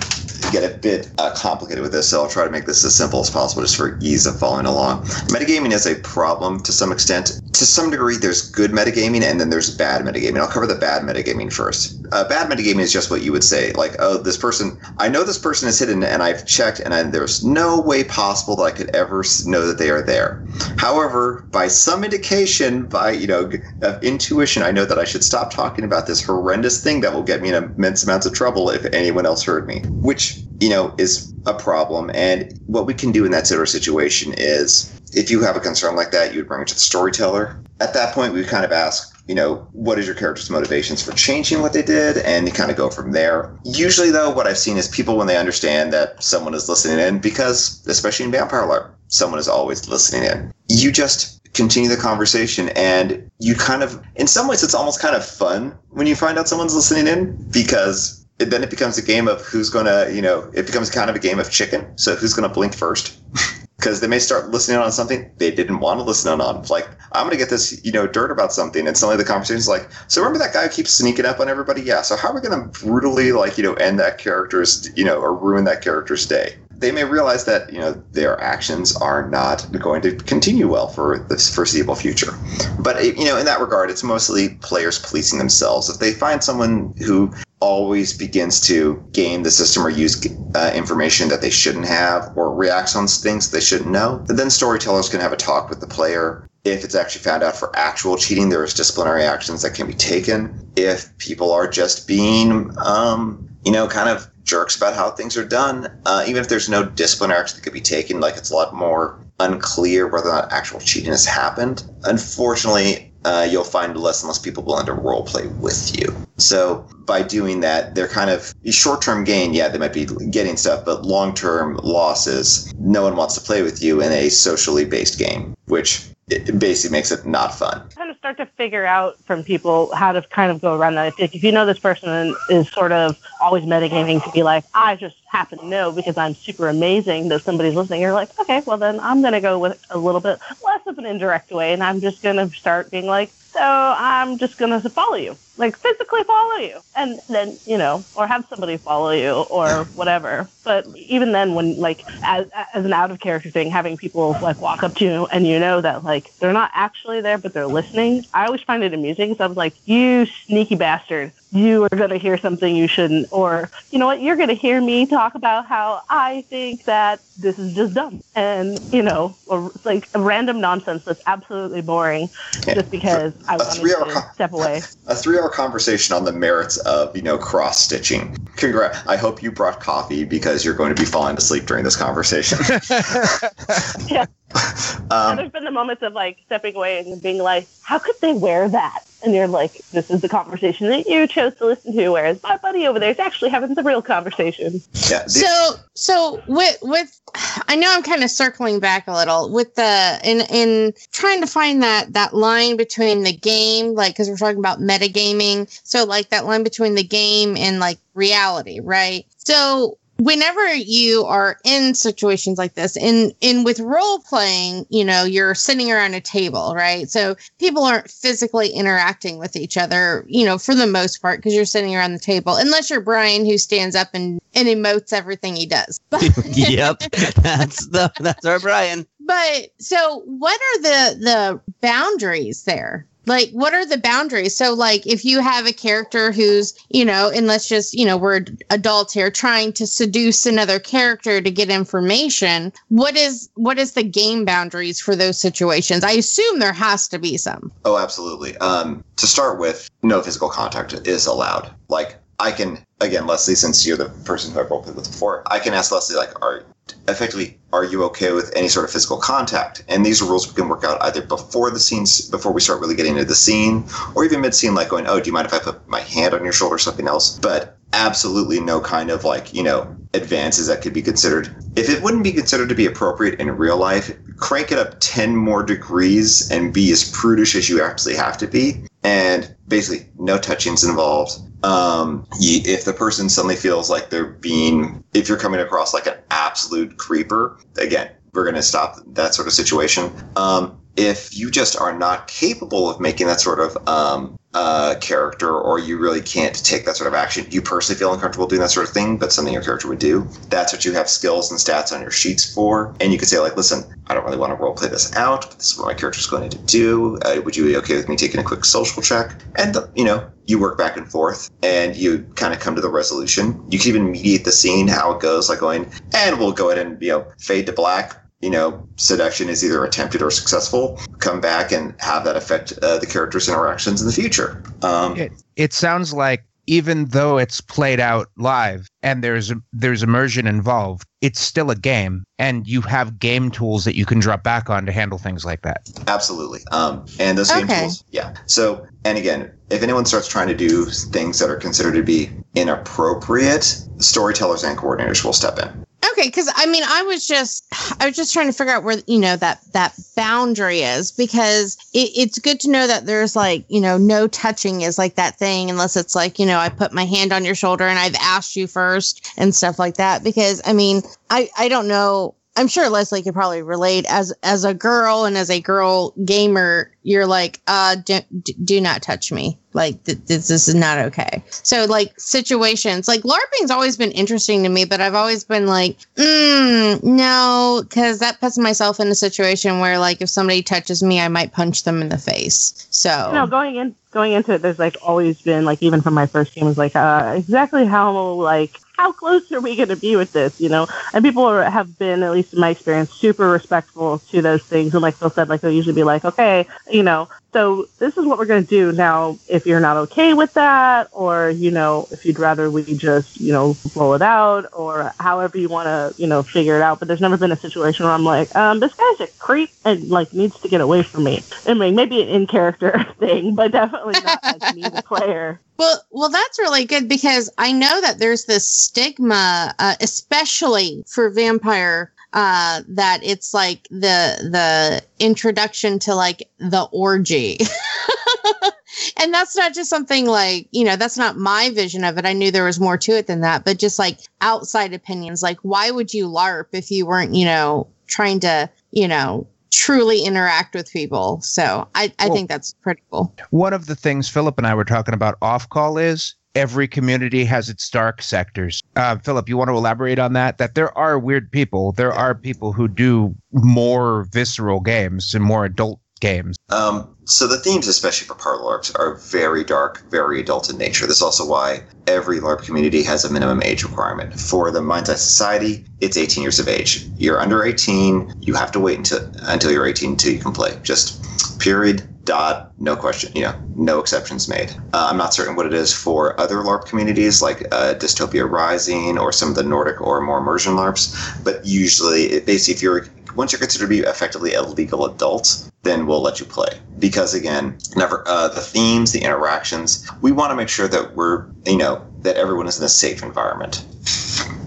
get a bit uh, complicated with this, so I'll try to make this as simple as possible just for ease of following along. Metagaming is a problem to some extent. To some degree, there's good metagaming and then there's bad metagaming. I'll cover the bad metagaming first. Uh, bad metagaming is just what you would say, like, oh, this person, I know this person is hidden and I've checked and I, there's no way possible that I could ever know that they are there. However, by some indication, by, you know, of intuition, I know that I should stop talking about this horrendous thing that will get me in immense amounts of trouble if anyone else heard me, which, you know, is a problem. And what we can do in that sort of situation is if you have a concern like that, you would bring it to the storyteller. At that point, we kind of ask, you know, what is your character's motivations for changing what they did? And you kind of go from there. Usually, though, what I've seen is people, when they understand that someone is listening in, because especially in Vampire LARP, someone is always listening in, you just continue the conversation and you kind of in some ways it's almost kind of fun when you find out someone's listening in because it, then it becomes a game of who's gonna you know it becomes kind of a game of chicken. So who's gonna blink first? *laughs* Because they may start listening on something they didn't want to listen on. Like i'm gonna get this you know dirt about something. And suddenly the conversation's like so remember that guy who keeps sneaking up on everybody? Yeah. So how are we gonna brutally like you know end that character's you know or ruin that character's day? They may realize that you know their actions are not going to continue well for the foreseeable future. But you know, in that regard, it's mostly players policing themselves. If they find someone who always begins to game the system or use uh, information that they shouldn't have or reacts on things they shouldn't know, then storytellers can have a talk with the player. If it's actually found out for actual cheating, there is disciplinary actions that can be taken. If people are just being, um, you know, kind of jerks about how things are done, uh, even if there's no disciplinary action that could be taken, like it's a lot more unclear whether or not actual cheating has happened. Unfortunately, uh, you'll find less and less people willing to role play with you. So by doing that, they're kind of short term gain. Yeah, they might be getting stuff, but long term losses. No one wants to play with you in a socially based game, which basically makes it not fun. Start to figure out from people how to kind of go around that. Like if you know this person is sort of always metagaming to be like, I just happen to know because I'm super amazing that somebody's listening. You're like, okay, well then I'm gonna go with a little bit less of an indirect way, and I'm just gonna start being like, so I'm just gonna follow you, like physically follow you, and then you know, or have somebody follow you or whatever. But even then, when like as as an out of character thing, having people like walk up to you and you know that like they're not actually there, but they're listening. I always find it amusing. So I was like, you sneaky bastard you are going to hear something you shouldn't, or you know what, you're going to hear me talk about how I think that this is just dumb, and you know, or like random nonsense that's absolutely boring, yeah. just because I a wanted to con- step away. A three-hour conversation on the merits of you know cross stitching. Congrats! I hope you brought coffee because you're going to be falling asleep during this conversation. *laughs* yeah. *laughs* Um, there's been the moments of like stepping away and being like, "How could they wear that?" And you're like, "This is the conversation that you chose to listen to," whereas my buddy over there is actually having the real conversation. Yeah. The- So so with with I know I'm kind of circling back a little with the in in trying to find that that line between the game like because we're talking about metagaming so like that line between the game and like reality right so whenever you are in situations like this in in with role playing you know you're sitting around a table right? So people aren't physically interacting with each other you know for the most part because you're sitting around the table unless you're brian who stands up and and emotes everything he does. *laughs* *laughs* Yep, that's the that's our Brian. but so what are the the boundaries there like what are the boundaries so like if you have a character who's you know and let's just you know we're adults here trying to seduce another character to get information what is what is the game boundaries for those situations i assume there has to be some Oh, absolutely. Um, to start with, no physical contact is allowed. Like, I can again, Leslie, since you're the person who i've roleplayed with before, I can ask Leslie like, are effectively, are you okay with any sort of physical contact? And these are rules we can work out either before the scenes, before we start really getting into the scene, or even mid scene, like going, oh, do you mind if I put my hand on your shoulder or something else? But absolutely no kind of like, you know, advances that could be considered. If it wouldn't be considered to be appropriate in real life, crank it up 10 more degrees and be as prudish as you actually have to be. And basically, no touchings involved. Um, you, if the person suddenly feels like they're being, if you're coming across like an absolute creeper, again, we're going to stop that sort of situation. Um, if you just are not capable of making that sort of um, uh, character, or you really can't take that sort of action, you personally feel uncomfortable doing that sort of thing, but something your character would do, that's what you have skills and stats on your sheets for. And you could say, like, listen, I don't really want to roleplay this out, but this is what my character's going to do. Uh, would you be okay with me taking a quick social check? And, you know, you work back and forth and you kind of come to the resolution. You can even mediate the scene, how it goes, like going, and we'll go ahead and, you know, fade to black you know, seduction is either attempted or successful, come back and have that affect uh, the character's interactions in the future. Um, It, it sounds like even though it's played out live and there's there's immersion involved, it's still a game, and you have game tools that you can drop back on to handle things like that. Absolutely. Um, and those game Okay. tools, yeah. So, and again, if anyone starts trying to do things that are considered to be inappropriate, storytellers and coordinators will step in. Okay, because I mean, I was just, I was just trying to figure out where you know that that boundary is because it, it's good to know that there's like you know no touching is like that thing unless it's like you know I put my hand on your shoulder and I've asked you first and stuff like that. Because I mean I I don't know I'm sure Leslie could probably relate. As as a girl and as a girl gamer you're like uh do, do not touch me. Like th- this, this is not okay. So like situations like larping's always been interesting to me but i've always been like mm, no because that puts myself in a situation where like if somebody touches me i might punch them in the face. So No, going in going into it, there's like always been like even from my first game was like uh, exactly how like how close are we going to be with this, you know? And people are, have been, at least in my experience, super respectful to those things. And like Phil said, like they'll usually be like, okay, you know, so this is what we're going to do now. If you're not okay with that, or you know, if you'd rather we just you know blow it out, or however you want to you know figure it out. But there's never been a situation where I'm like, um, this guy's a creep and like needs to get away from me. I mean, maybe an in character *laughs* thing, but definitely not as me the *laughs* player. Well, well, that's really good because I know that there's this stigma, uh, especially for vampire, uh, that it's like the the introduction to like the orgy. *laughs* and that's not just something like you know that's not my vision of it. I knew there was more to it than that. But just like outside opinions. Like why would you larp if you weren't you know trying to you know truly interact with people? So i, I Well- think that's pretty cool One of the things Philip and I were talking about off call is every community has its dark sectors. Uh, Philip, you want to elaborate on that? That there are weird people. There are people who do more visceral games and more adult games. Um, so the themes, especially for parlor LARPs, are very dark, very adult in nature. This is also why every LARP community has a minimum age requirement. For the Mind's Eye Society, it's 18 years of age. You're under 18, you have to wait until until you're 18 until you can play. Just period. Dot. No question. You know, no exceptions made. Uh, I'm not certain what it is for other LARP communities like uh, Dystopia Rising or some of the Nordic or more immersion LARPs, but usually, it, basically, if you're once you're considered to be effectively a legal adult, then we'll let you play. Because again, never uh, the themes, the interactions, we want to make sure that we're, you know, that everyone is in a safe environment.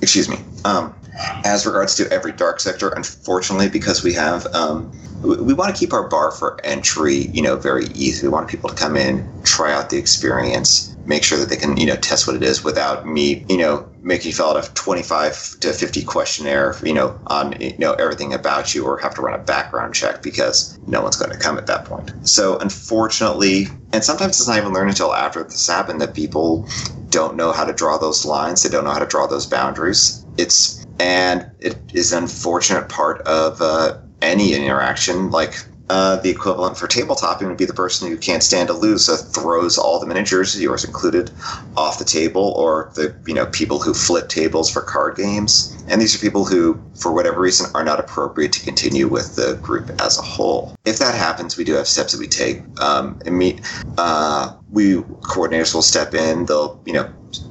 Excuse me. Um, as regards to every dark sector, unfortunately, because we have, um, we, we want to keep our bar for entry, you know, very easy. We want people to come in, try out the experience, make sure that they can, you know, test what it is without me, you know, making you fill out a 25 to 50 questionnaire, you know, on, you know, everything about you or have to run a background check because no one's going to come at that point. So unfortunately, and sometimes it's not even learned until after this happened that people don't know how to draw those lines. They don't know how to draw those boundaries. It's, and it is an unfortunate part of uh, any interaction. Like uh, the equivalent for tabletopping would be the person who can't stand to lose, so throws all the miniatures, yours included, off the table, or the you know people who flip tables for card games. And these are people who, for whatever reason, are not appropriate to continue with the group as a whole. If that happens, we do have steps that we take. Um, and meet, uh, we coordinators will step in. They'll you know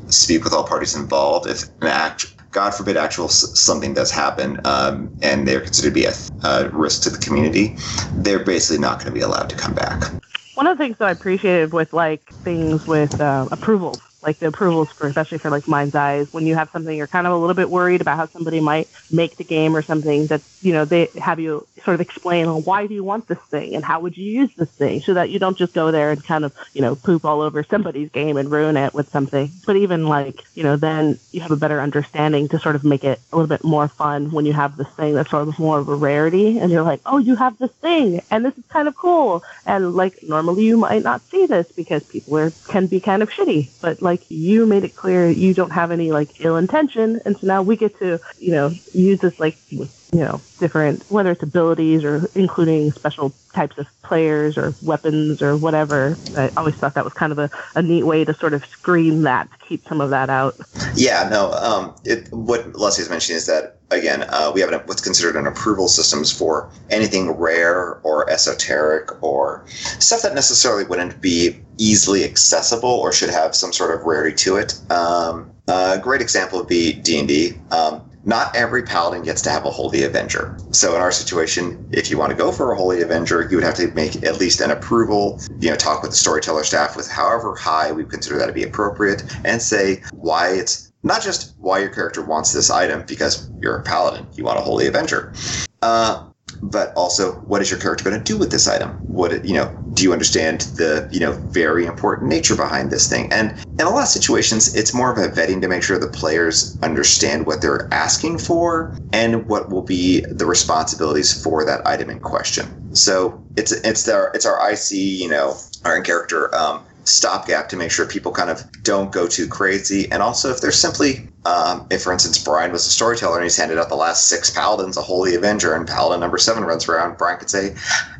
speak with all parties involved. If an act, God forbid, actual something does happen, um, and they're considered to be a, a risk to the community, they're basically not going to be allowed to come back. One of the things that I appreciated with like things with uh, approvals, like the approvals for especially for like Mind's Eyes, when you have something you're kind of a little bit worried about how somebody might make the game or something that you know they have you sort of explain well, why do you want this thing? And how would you use this thing? So that you don't just go there and kind of you know poop all over somebody's game and ruin it with something. But even like you know then you have a better understanding to sort of make it a little bit more fun when you have this thing that's sort of more of a rarity. And you're like oh you have this thing and this is kind of cool. And like normally you might not see this because people are can be kind of shitty. But like you made it clear you don't have any like ill intention. And so now we get to you know use this like with you know different whether it's abilities or including special types of players or weapons or whatever i always thought that was kind of a, a neat way to sort of screen that to keep some of that out Yeah, no. Um, it, what Leslie is mentioning is that again, uh, we have an, what's considered an approval systems for anything rare or esoteric or stuff that necessarily wouldn't be easily accessible or should have some sort of rarity to it. Um, a great example would be D and D. Um, not every paladin gets to have a holy avenger. So in our situation, if you want to go for a holy avenger, you would have to make at least an approval, you know, talk with the storyteller staff with however high we consider that to be appropriate and say why it's not just why your character wants this item because you're a paladin, you want a holy avenger. Uh, but also what is your character going to do with this item? What you know do you understand the you know very important nature behind this thing? And in a lot of situations it's more of a vetting to make sure the players understand what they're asking for and what will be the responsibilities for that item in question. So it's it's our it's our ic you know our in character um, stopgap to make sure people kind of don't go too crazy. And also, if they're simply, um, if for instance, Brian was a storyteller and he's handed out the last six paladins a Holy Avenger, and paladin number seven runs around, Brian could say,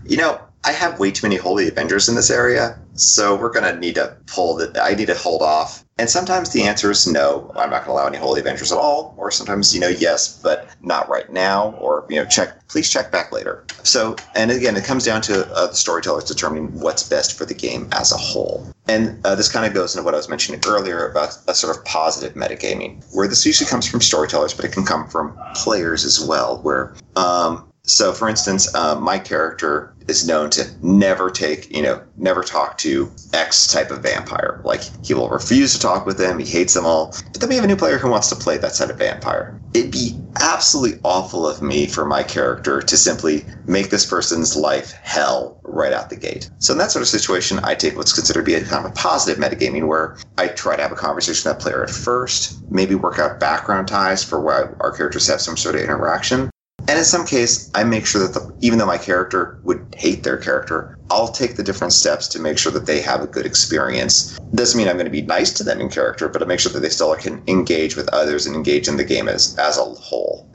you know, I have way too many Holy Avengers in this area, so we're going to need to pull the, I need to hold off. And sometimes the answer is no, I'm not going to allow any Holy Avengers at all. Or sometimes, you know, yes, but not right now. Or, you know, check, please check back later. So, and again, it comes down to uh, the storytellers determining what's best for the game as a whole. And uh, this kind of goes into what I was mentioning earlier about a sort of positive metagaming, where this usually comes from storytellers, but it can come from players as well, where, um, so for instance, uh, my character is known to never take, you know, never talk to X type of vampire. Like he will refuse to talk with them. He hates them all. But then we have a new player who wants to play that type of vampire. It'd be absolutely awful of me for my character to simply make this person's life hell right out the gate. So in that sort of situation, I take what's considered to be a kind of a positive metagaming where I try to have a conversation with that player at first, maybe work out background ties for why our characters have some sort of interaction. And in some case, I make sure that the, even though my character would hate their character, I'll take the different steps to make sure that they have a good experience. Doesn't mean I'm going to be nice to them in character, but I make sure that they still can engage with others and engage in the game as, as a whole.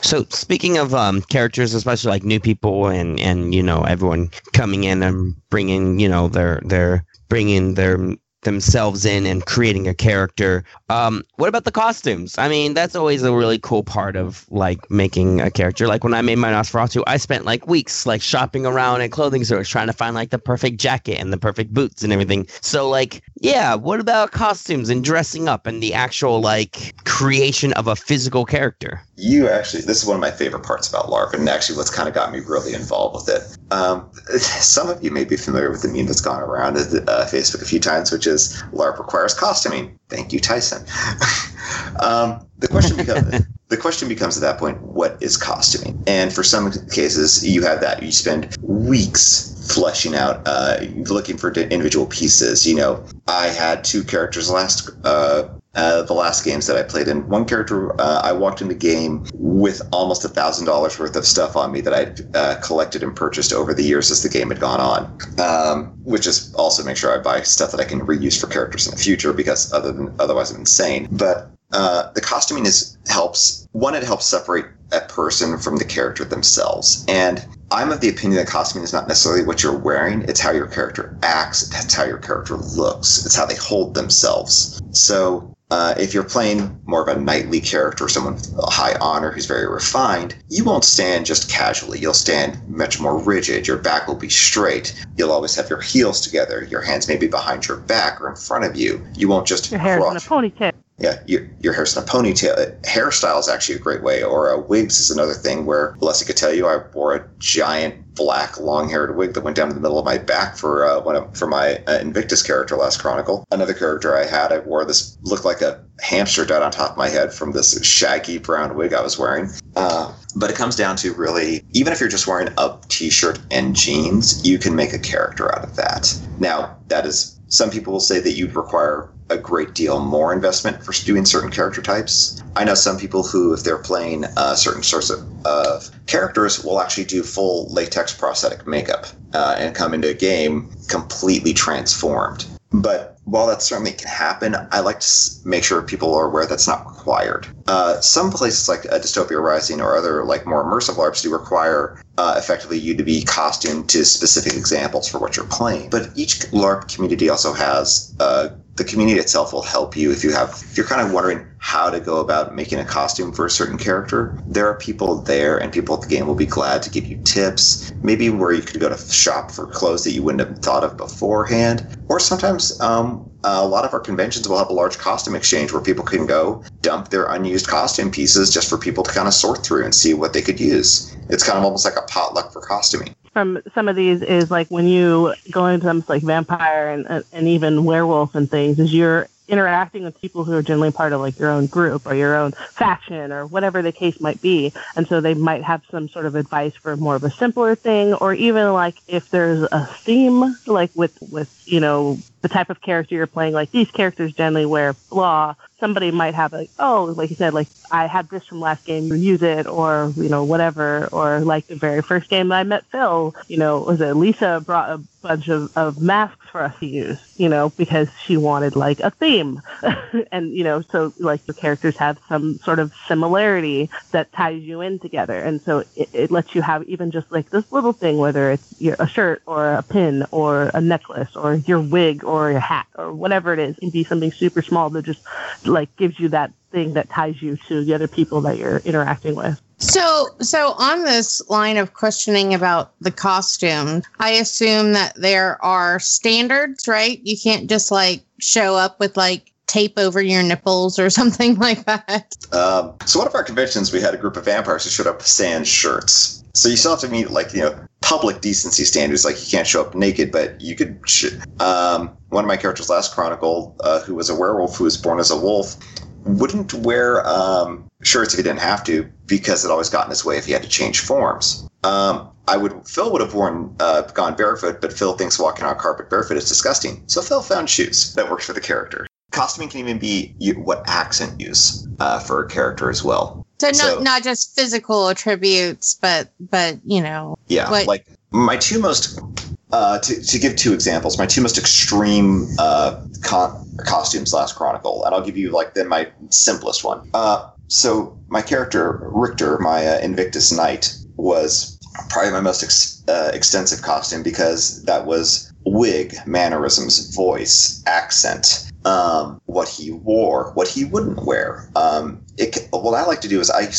So speaking of um, characters, especially like new people and and you know everyone coming in and bringing you know their their bringing their themselves in and creating a character. Um, what about the costumes? I mean, that's always a really cool part of like making a character. Like when I made my Nosferatu, I spent like weeks like shopping around at clothing stores trying to find like the perfect jacket and the perfect boots and everything. So like, yeah, what about costumes and dressing up and the actual like creation of a physical character? You actually, this is one of my favorite parts about LARP, and actually what's kind of got me really involved with it. Um, some of you may be familiar with the meme that's gone around uh, Facebook a few times, which is LARP requires costuming. Thank you, Tyson. *laughs* um, the question becomes. *laughs* The question becomes at that point, what is costuming? And for some cases, you have that. You spend weeks fleshing out, uh, looking for individual pieces. You know, I had two characters last uh, uh, the last games that I played in. One character, uh, I walked in the game with almost a thousand dollars worth of stuff on me that I'd uh, collected and purchased over the years as the game had gone on. Um, which is also make sure I buy stuff that I can reuse for characters in the future because other than otherwise I'm insane. But uh, the costuming is helps one it helps separate a person from the character themselves and i'm of the opinion that costuming is not necessarily what you're wearing it's how your character acts it's how your character looks it's how they hold themselves so uh, if you're playing more of a knightly character, someone with a high honor who's very refined, you won't stand just casually. You'll stand much more rigid. Your back will be straight. You'll always have your heels together. Your hands may be behind your back or in front of you. You won't just Your hair's in a ponytail. Yeah, your, your hair's in a ponytail. Hairstyle is actually a great way, or uh, wigs is another thing where, Leslie could tell you, I wore a giant black long-haired wig that went down to the middle of my back for uh, one of, for my uh, Invictus character last Chronicle. Another character I had, I wore this looked like a hamster dead on top of my head from this shaggy brown wig I was wearing. Uh, but it comes down to really, even if you're just wearing a t-shirt and jeans, you can make a character out of that. Now, that is some people will say that you'd require a great deal more investment for doing certain character types. I know some people who, if they're playing uh, certain sorts of, characters, will actually do full latex prosthetic makeup uh, and come into a game completely transformed. But while that certainly can happen, I like to make sure people are aware that's not required. Uh, some places like uh, Dystopia Rising or other like more immersive LARPs do require uh, effectively you to be costumed to specific examples for what you're playing. But each LARP community also has uh, the community itself will help you if you have if you're kind of wondering how to go about making a costume for a certain character. There are people there, and people at the game will be glad to give you tips. Maybe where you could go to shop for clothes that you wouldn't have thought of beforehand, or sometimes um, a lot of our conventions will have a large costume exchange where people can go dump their unused costume pieces just for people to kind of sort through and see what they could use. It's kind of almost like a potluck for costuming. From some of these is like when you go into them like vampire and and even werewolf and things, is you're interacting with people who are generally part of like your own group or your own faction or whatever the case might be. And so they might have some sort of advice for more of a simpler thing or even like if there's a theme like with with, you know, the type of character you're playing, like these characters generally wear blah. Somebody might have like, oh, like you said, like I had this from last game, you use it, or you know, whatever, or like the very first game I met Phil, you know, was it Lisa brought a bunch of, of masks for us to use, you know, because she wanted like a theme. *laughs* and, you know, so like your characters have some sort of similarity that ties you in together. And so it, it lets you have even just like this little thing, whether it's your, a shirt or a pin or a necklace or your wig or your hat or whatever it is, it can be something super small that just like gives you that thing that ties you to the other people that you're interacting with. So, so on this line of questioning about the costume, I assume that there are standards, right? You can't just like show up with like tape over your nipples or *laughs* something like that. Um, so one of our conventions, we had a group of vampires who showed up with sans shirts. So you still have to meet like you know public decency standards. Like you can't show up naked, but you could. Sh- um, one of my characters last chronicle, uh, who was a werewolf who was born as a wolf, wouldn't wear um, shirts if he didn't have to because it always got in his way if he had to change forms. Um, I would Phil would have worn uh, gone barefoot, but Phil thinks walking on carpet barefoot is disgusting. So Phil found shoes that worked for the character. Costuming can even be what accent use uh, for a character as well. So, not So- not just physical attributes, but but you know, Yeah, What- like my two most uh, to, to give two examples, my two most extreme uh, con- costumes last Chronicle, and I'll give you like then my simplest one. Uh, so my character Richter, my uh, Invictus Knight, was probably my most ex- uh, extensive costume because that was wig, mannerisms, voice, accent, um, what he wore, what he wouldn't wear. Um, it, what I like to do is I,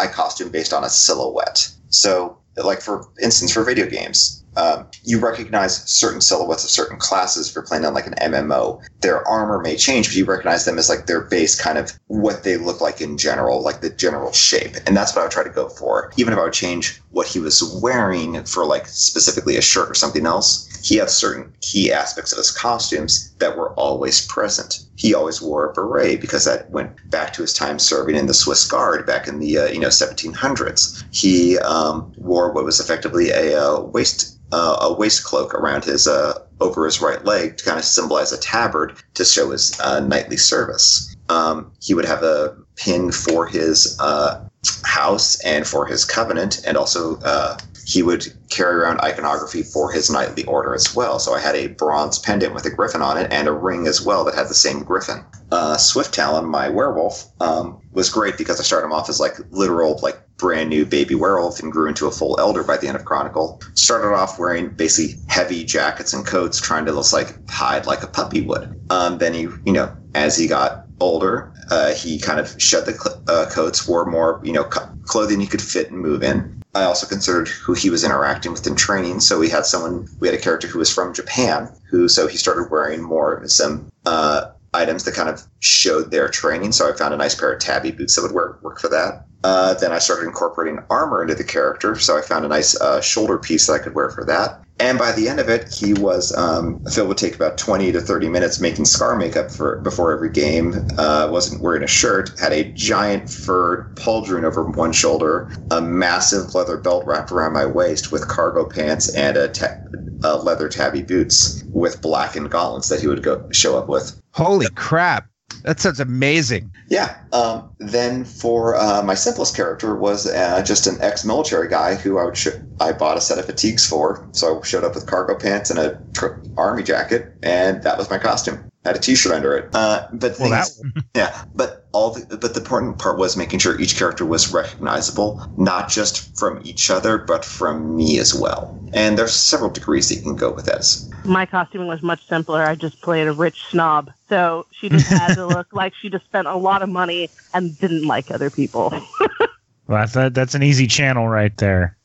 I costume based on a silhouette. So, like for instance, for video games, um, you recognize certain silhouettes of certain classes if you're playing on like an MMO. Their armor may change, but you recognize them as like their base kind of what they look like in general, like the general shape. And that's what I would try to go for. Even if I would change what he was wearing for like specifically a shirt or something else, he had certain key aspects of his costumes that were always present. He always wore a beret because that went back to his time serving in the Swiss Guard back in the uh, you know 1700s. He um, wore what was effectively a uh, waist uh, a waist cloak around his uh, over his right leg to kind of symbolize a tabard to show his uh, knightly service. Um, he would have a pin for his uh, house and for his covenant, and also uh, he would carry around iconography for his knightly order as well. So I had a bronze pendant with a griffin on it and a ring as well that had the same griffin. Uh, Swift Talon, my werewolf, um, was great because I started him off as like literal, like brand new baby werewolf and grew into a full elder by the end of Chronicle. Started off wearing basically heavy jackets and coats, trying to look like hide like a puppy would. Um, then he, you know, as he got older. Uh, he kind of shed the cl- uh, coats, wore more, you know, clothing he could fit and move in. I also considered who he was interacting with in training. So we had someone, we had a character who was from Japan, who so he started wearing more some uh, items that kind of showed their training. So I found a nice pair of tabi boots that would work work for that. Uh, then I started incorporating armor into the character, so I found a nice uh, shoulder piece that I could wear for that. And by the end of it, he was um, Phil would take about twenty to thirty minutes making scar makeup for before every game. Uh, wasn't wearing a shirt, had a giant fur pauldron over one shoulder, a massive leather belt wrapped around my waist with cargo pants and a ta- uh, leather tabi boots with blackened gauntlets that he would go show up with. Holy crap. That sounds amazing. Yeah. Um, then for uh, my simplest character was uh, just an ex-military guy who I would sh- I bought a set of fatigues for. So I showed up with cargo pants and a tr- army jacket, and that was my costume. I had a T-shirt under it. Uh, but Well, thing that is- yeah, but all the, but the important part was making sure each character was recognizable, not just from each other, but from me as well. And there's several degrees that you can go with this. My costuming was much simpler. I just played a rich snob. So she just had to look *laughs* like she just spent a lot of money and didn't like other people. Well, that's that, that's an easy channel right there.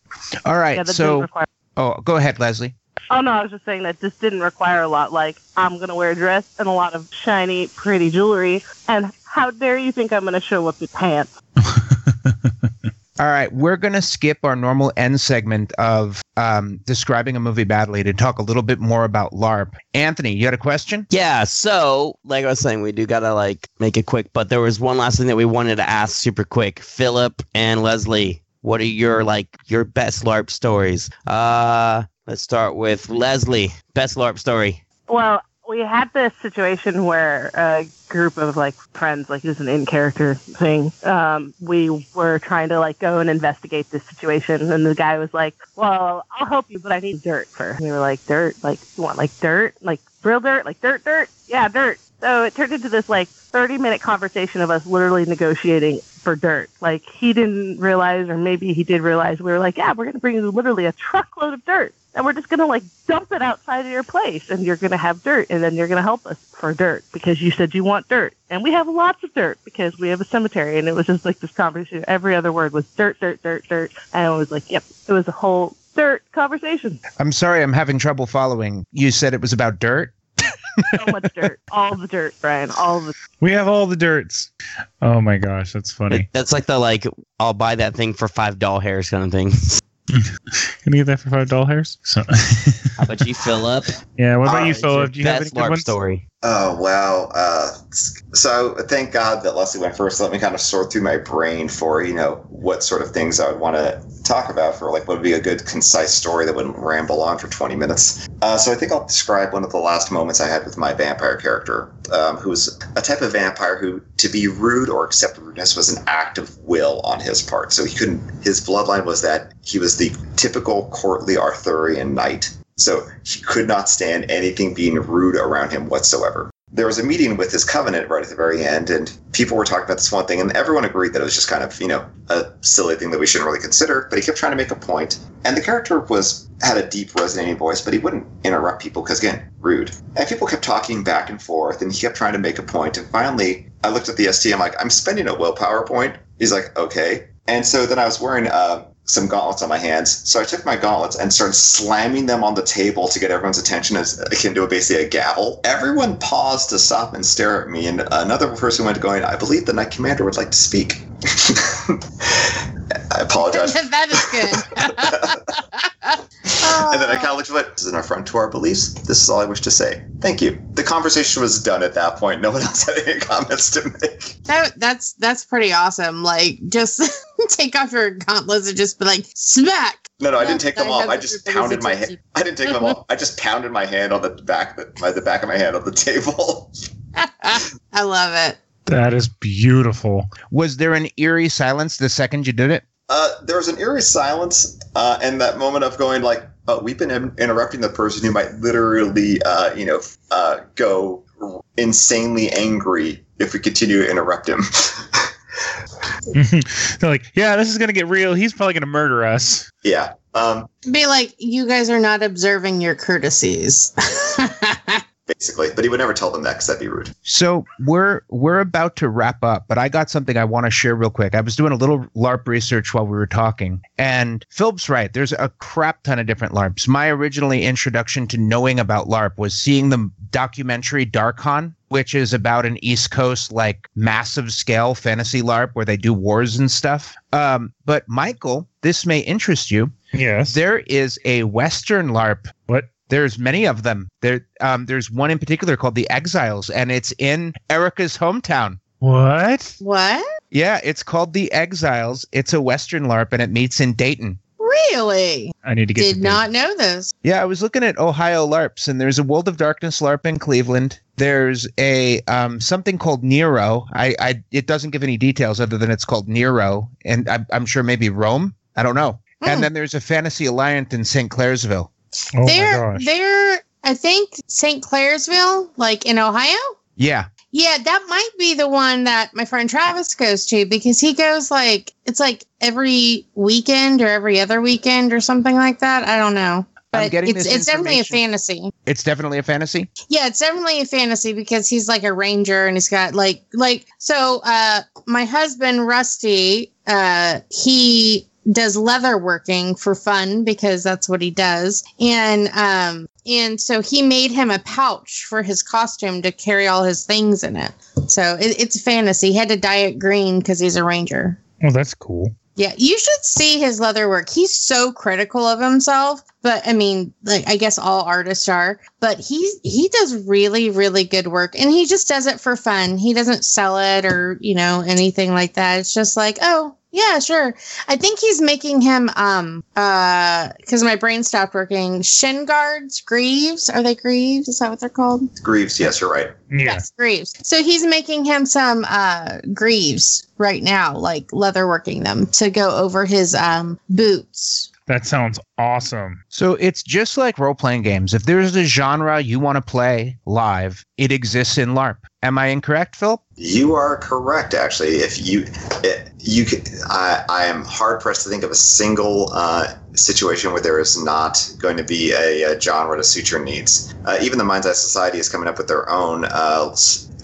All right. yeah, so, require. oh, go ahead, Leslie. Oh no, I was just saying that this didn't require a lot. Like I'm gonna wear a dress and a lot of shiny, pretty jewelry. And how dare you think I'm gonna show up with pants? *laughs* All right, we're going to skip our normal end segment of um, describing a movie badly to talk a little bit more about LARP. Anthony, you had a question? Yeah, so like I was saying, we do gotta like make it quick, but there was one last thing that we wanted to ask super quick. Philip and Leslie, what are your like your best LARP stories? Uh let's start with Leslie. Best LARP story. Well, we had this situation where a group of like friends, like it was an in character thing. Um, we were trying to like go and investigate this situation, and the guy was like, "Well, I'll help you, but I need dirt first. And we were like, "Dirt? Like you want like dirt? Like real dirt? Like dirt? Dirt? Yeah, dirt." So it turned into this like 30 minute conversation of us literally negotiating for dirt. Like he didn't realize, or maybe he did realize, we were like, "Yeah, we're gonna bring you literally a truckload of dirt." And we're just gonna like dump it outside of your place and you're gonna have dirt and then you're gonna help us for dirt because you said you want dirt and we have lots of dirt because we have a cemetery and it was just like this conversation every other word was dirt dirt dirt dirt and it was like yep it was a whole dirt conversation I'm sorry, I'm having trouble following. You said it was about dirt? so much dirt *laughs* all the dirt brian all the We have all the dirts. Oh my gosh, that's funny. That's like the like I'll buy that thing for five doll hairs kind of thing. *laughs* Can you get that for five doll hairs? So, *laughs* How about you, Philip? yeah. What about Uh, you, What's Philip? Do you have any best good LARP ones? story? Oh wow! Uh, so thank God that Leslie went first. Let me kind of sort through my brain for you know what sort of things I would want to talk about for like what would be a good concise story that wouldn't ramble on for twenty minutes. Uh, so I think I'll describe one of the last moments I had with my vampire character, um, who was a type of vampire who, to be rude or accept rudeness, was an act of will on his part. So he couldn't. His bloodline was that he was the typical courtly Arthurian knight. So he could not stand anything being rude around him whatsoever. There was a meeting with his covenant right at the very end, and people were talking about this one thing, and everyone agreed that it was just kind of, you know, a silly thing that we shouldn't really consider. But he kept trying to make a point, and the character was had a deep, resonating voice, but he wouldn't interrupt people because, again, rude. And people kept talking back and forth, and he kept trying to make a point. And finally, I looked at the ST. I'm like, I'm spending a willpower point. He's like, okay. And so then I was wearing uh, some gauntlets on my hands. So I took my gauntlets and started slamming them on the table to get everyone's attention as akin to a, basically a gavel. Everyone paused to stop and stare at me, and another person went going, I believe the Knight Commander would like to speak. *laughs* I apologize. *laughs* that is good. *laughs* And then I kind of looked at it. This is an affront to our beliefs. This is all I wish to say. Thank you. The conversation was done at that point. No one else had any *laughs* comments to make. that, that's that's pretty awesome. Like just *laughs* take off your gauntlets and just be like smack. No, no, I didn't take them I off. I just pounded my hand. I didn't take them off. *laughs* I just pounded my hand on the back, my, the back of my hand on the table. I love it. That is beautiful. Was there an eerie silence the second you did it? Uh, there was an eerie silence, uh, and that moment of going like, "Oh, we've been in- interrupting the person who might literally, uh, you know, uh, go insanely angry if we continue to interrupt him." *laughs* They're like, yeah, this is gonna get real. He's probably gonna murder us. yeah. Um, Be like, you guys are not observing your courtesies. *laughs* basically. But he would never tell them that because that'd be rude. So we're we're about to wrap up, but I got something I want to share real quick. I was doing a little LARP research while we were talking, and Philip's right. There's a crap ton of different LARPs. My originally introduction to knowing about LARP was seeing the documentary Darkon, which is about an East Coast like massive scale fantasy LARP where they do wars and stuff. Um, but Michael, this may interest you. Yes. There is a Western LARP What? There's many of them. There, um, there's one in particular called the Exiles, and it's in Erica's hometown. What? What? Yeah, it's called the Exiles. It's a Western LARP, and it meets in Dayton. Really? I need to get. Did to not know this. Yeah, I was looking at Ohio LARPs, and there's a World of Darkness LARP in Cleveland. There's a um, something called Nero. I, I, it doesn't give any details other than it's called Nero, and I'm, I'm sure maybe Rome. I don't know. Hmm. And then there's a Fantasy Alliance in St. Clairsville. Oh they're they're I think St. Clairsville, like in Ohio. Yeah, Yeah, that might be the one that my friend Travis goes to because he goes like it's like every weekend or every other weekend or something like that. I don't know. I'm But getting it's it's definitely a fantasy. it's definitely a fantasy. Yeah, it's definitely a fantasy because he's like a ranger and he's got like like so uh my husband Rusty uh he does leather working for fun because that's what he does and um and so he made him a pouch for his costume to carry all his things in it so it, it's fantasy he had to dye it green because he's a ranger Oh, that's cool. yeah, you should see his leather work. He's so critical of himself, but I mean, like I guess all artists are, but he he does really really good work and he just does it for fun. He doesn't sell it or, you know, anything like that. It's just like, "Oh, yeah, sure." I think he's making him um uh cuz my brain stopped working. Shin guards, greaves, are they greaves? Is that what they're called? Greaves, yes, you're right. Yeah. Yes, greaves. So he's making him some uh greaves right now, like leather working them to go over his um boots. That sounds awesome. So it's just like role playing games. If there's a genre you want to play live, it exists in LARP. Am I incorrect, Philip? You are correct, actually. If you, it, you, could, I, I am hard pressed to think of a single uh, situation where there is not going to be a, a genre to suit your needs. Uh, even the Mind's Eye Society is coming up with their own uh,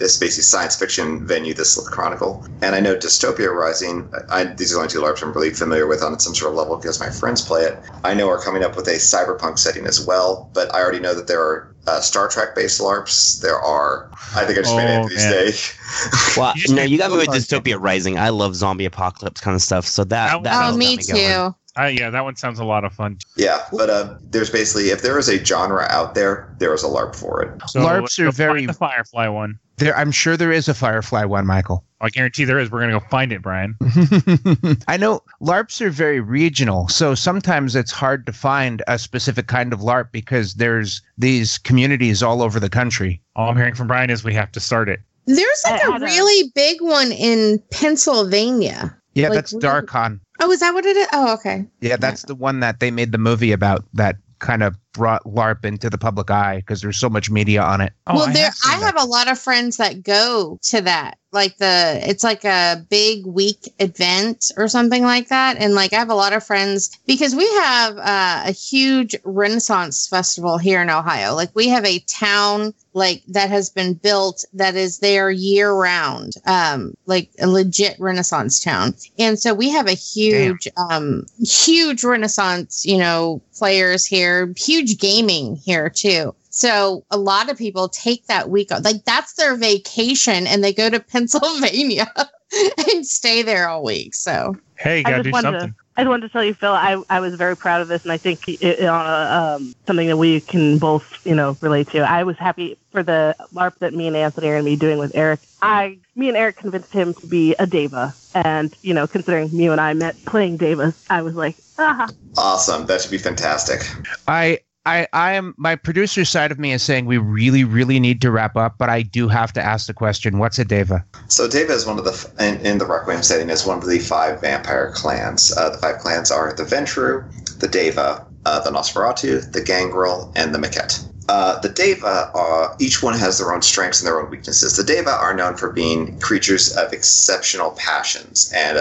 this basically science fiction venue, Slith Chronicle. And I know Dystopia Rising. I, these are the only two LARPs I'm really familiar with on some sort of level because my friends play it. I know are coming up with a cyberpunk setting as well. But I already know that there are uh, Star Trek based LARPs. There are. I think I just made Oh, Anthony's man. day. *laughs* Well, You no, you got me with Dystopia Rising. I love zombie apocalypse kind of stuff. So that, That- that Oh, me got going. too. Uh, yeah, that one sounds a lot of fun. Yeah, but uh, there's basically if there is a genre out there, there is a LARP for it. So LARPs let's are very- the Firefly one. There, I'm sure there is a Firefly one, Michael. I guarantee there is. We're gonna go find it, Brian. *laughs* I know LARPs are very regional, so sometimes it's hard to find a specific kind of LARP because there's these communities all over the country. All I'm hearing from Brian is we have to start it. There's like I a had a- really big one in Pennsylvania. Yeah, Like, that's Darkon. Oh, is that what it is? Oh, okay. Yeah, that's the one that they made the movie about that kind of brought LARP into the public eye because there's so much media on it. Oh, well, there seen I that. have a lot of friends that go to that. Like the it's like a big week event or something like that. And like I have a lot of friends because we have uh, a huge Renaissance festival here in Ohio. Like we have a town like that has been built that is there year round. Um like a legit Renaissance town. And so we have a huge um huge Renaissance, you know, players here, huge gaming here too. So a lot of people take that week off. Like that's their vacation and they go to *laughs* Pennsylvania *laughs* and stay there all week. So Hey, you I gotta just do wanted something. to. I just wanted to tell you, Phil. I, I was very proud of this, and I think it, it, on a, um, something that we can both, you know, relate to. I was happy for the LARP that me and Anthony are going to be doing with Eric. I, me and Eric convinced him to be a Daeva, and you know, considering me and I met playing Daevas, I was like, ah, Awesome, that should be fantastic. I I I am my producer side of me is saying we really really need to wrap up, but I do have to ask the question: What's a daeva? So Daeva is one of the in, in the Requiem setting is one of the five vampire clans. Uh, the five clans are the Ventrue, the Daeva, uh, the Nosferatu, the Gangrel, and the Mekhet. Uh, the Daeva are each one has their own strengths and their own weaknesses. The Daeva are known for being creatures of exceptional passions, and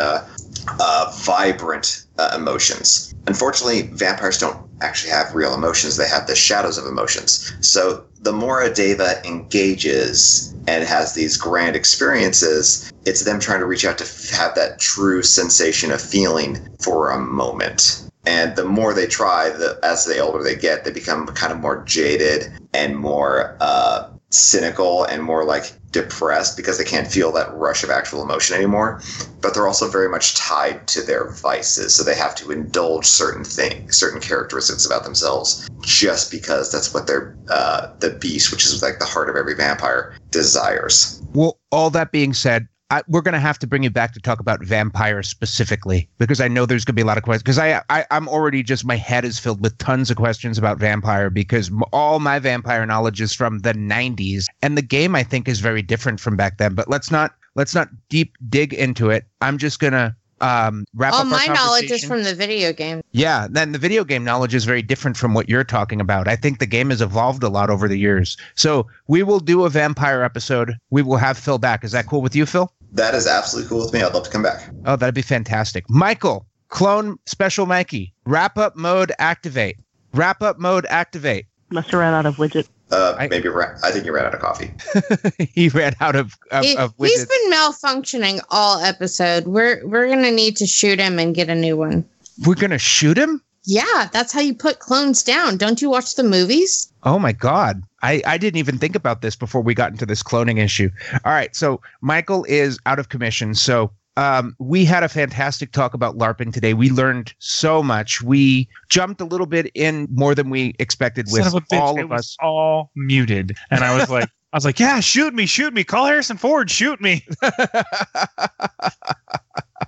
uh, vibrant uh, emotions. Unfortunately, vampires don't actually have real emotions, they have the shadows of emotions. So the more a daeva engages and has these grand experiences, it's them trying to reach out to f- have that true sensation of feeling for a moment. And the more they try, the as the older they get, they become kind of more jaded and more uh, cynical and more like depressed because they can't feel that rush of actual emotion anymore. But they're also very much tied to their vices, so they have to indulge certain things, certain characteristics about themselves, just because that's what their uh, the beast, which is like the heart of every vampire, desires. Well, all that being said, I, we're going to have to bring you back to talk about vampires specifically because I know there's going to be a lot of questions. Because I, I, I'm already just my head is filled with tons of questions about vampire because m- all my vampire knowledge is from the 90s, and the game I think is very different from back then. But let's not let's not deep dig into it. I'm just gonna um, wrap All my knowledge is from the video game. Yeah, then the video game knowledge is very different from what you're talking about. I think the game has evolved a lot over the years. So we will do a vampire episode. We will have Phil back. Is that cool with you, Phil? That is absolutely cool with me. I'd love to come back. Oh, that'd be fantastic. Michael, clone special Mikey, wrap up mode activate. Wrap up mode activate. Must have ran out of widget. Uh, I- maybe ra- I think you ran out of coffee. *laughs* he ran out of of, widget. He, of he's widgets. been malfunctioning all episode. We're we're gonna need to shoot him and get a new one. We're gonna shoot him. Yeah, that's how you put clones down. Don't you watch the movies? Oh my God. I, I didn't even think about this before we got into this cloning issue. All right. So Michael is out of commission. So um, we had a fantastic talk about LARPing today. We learned so much. We jumped a little bit in more than we expected with Son of a bitch, all it of was us. all muted, and I was like, *laughs* I was like, yeah, shoot me, shoot me, call Harrison Ford, shoot me. *laughs*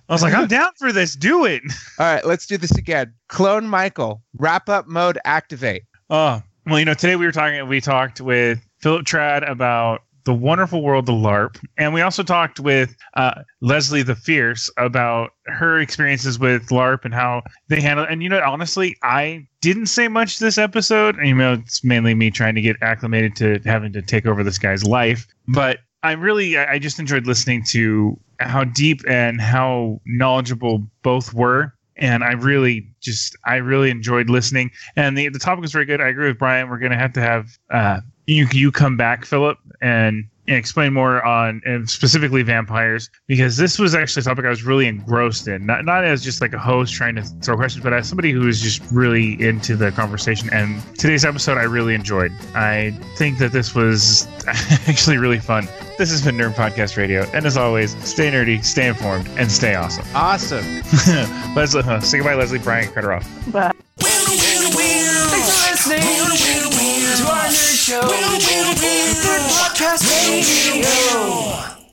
I was like, I'm down for this, do it. *laughs* All right. Let's do this again. Clone Michael. Wrap up mode activate. Oh, well, you know, today we were talking, we talked with Philip Trad about the wonderful world of LARP. And we also talked with uh, Leslie the Fierce about her experiences with LARP and how they handle And, you know, honestly, I didn't say much this episode. You know, it's mainly me trying to get acclimated to having to take over this guy's life. But I really, I just enjoyed listening to how deep and how knowledgeable both were. And I really just, I really enjoyed listening. And the, the topic was very good. I agree with Brian. We're going to have to have uh, you you come back, Philip, and explain more on and specifically vampires because this was actually a topic I was really engrossed in. Not not as just like a host trying to throw questions, but as somebody who is just really into the conversation. And today's episode I really enjoyed. I think that this was *laughs* actually really fun. This has been Nerd Podcast Radio, and as always, stay nerdy, stay informed, and stay awesome. Awesome. *laughs* Leslie, uh, say goodbye, Leslie. Brian, cut her off. But Thanks for listening to our nerd show. Radio.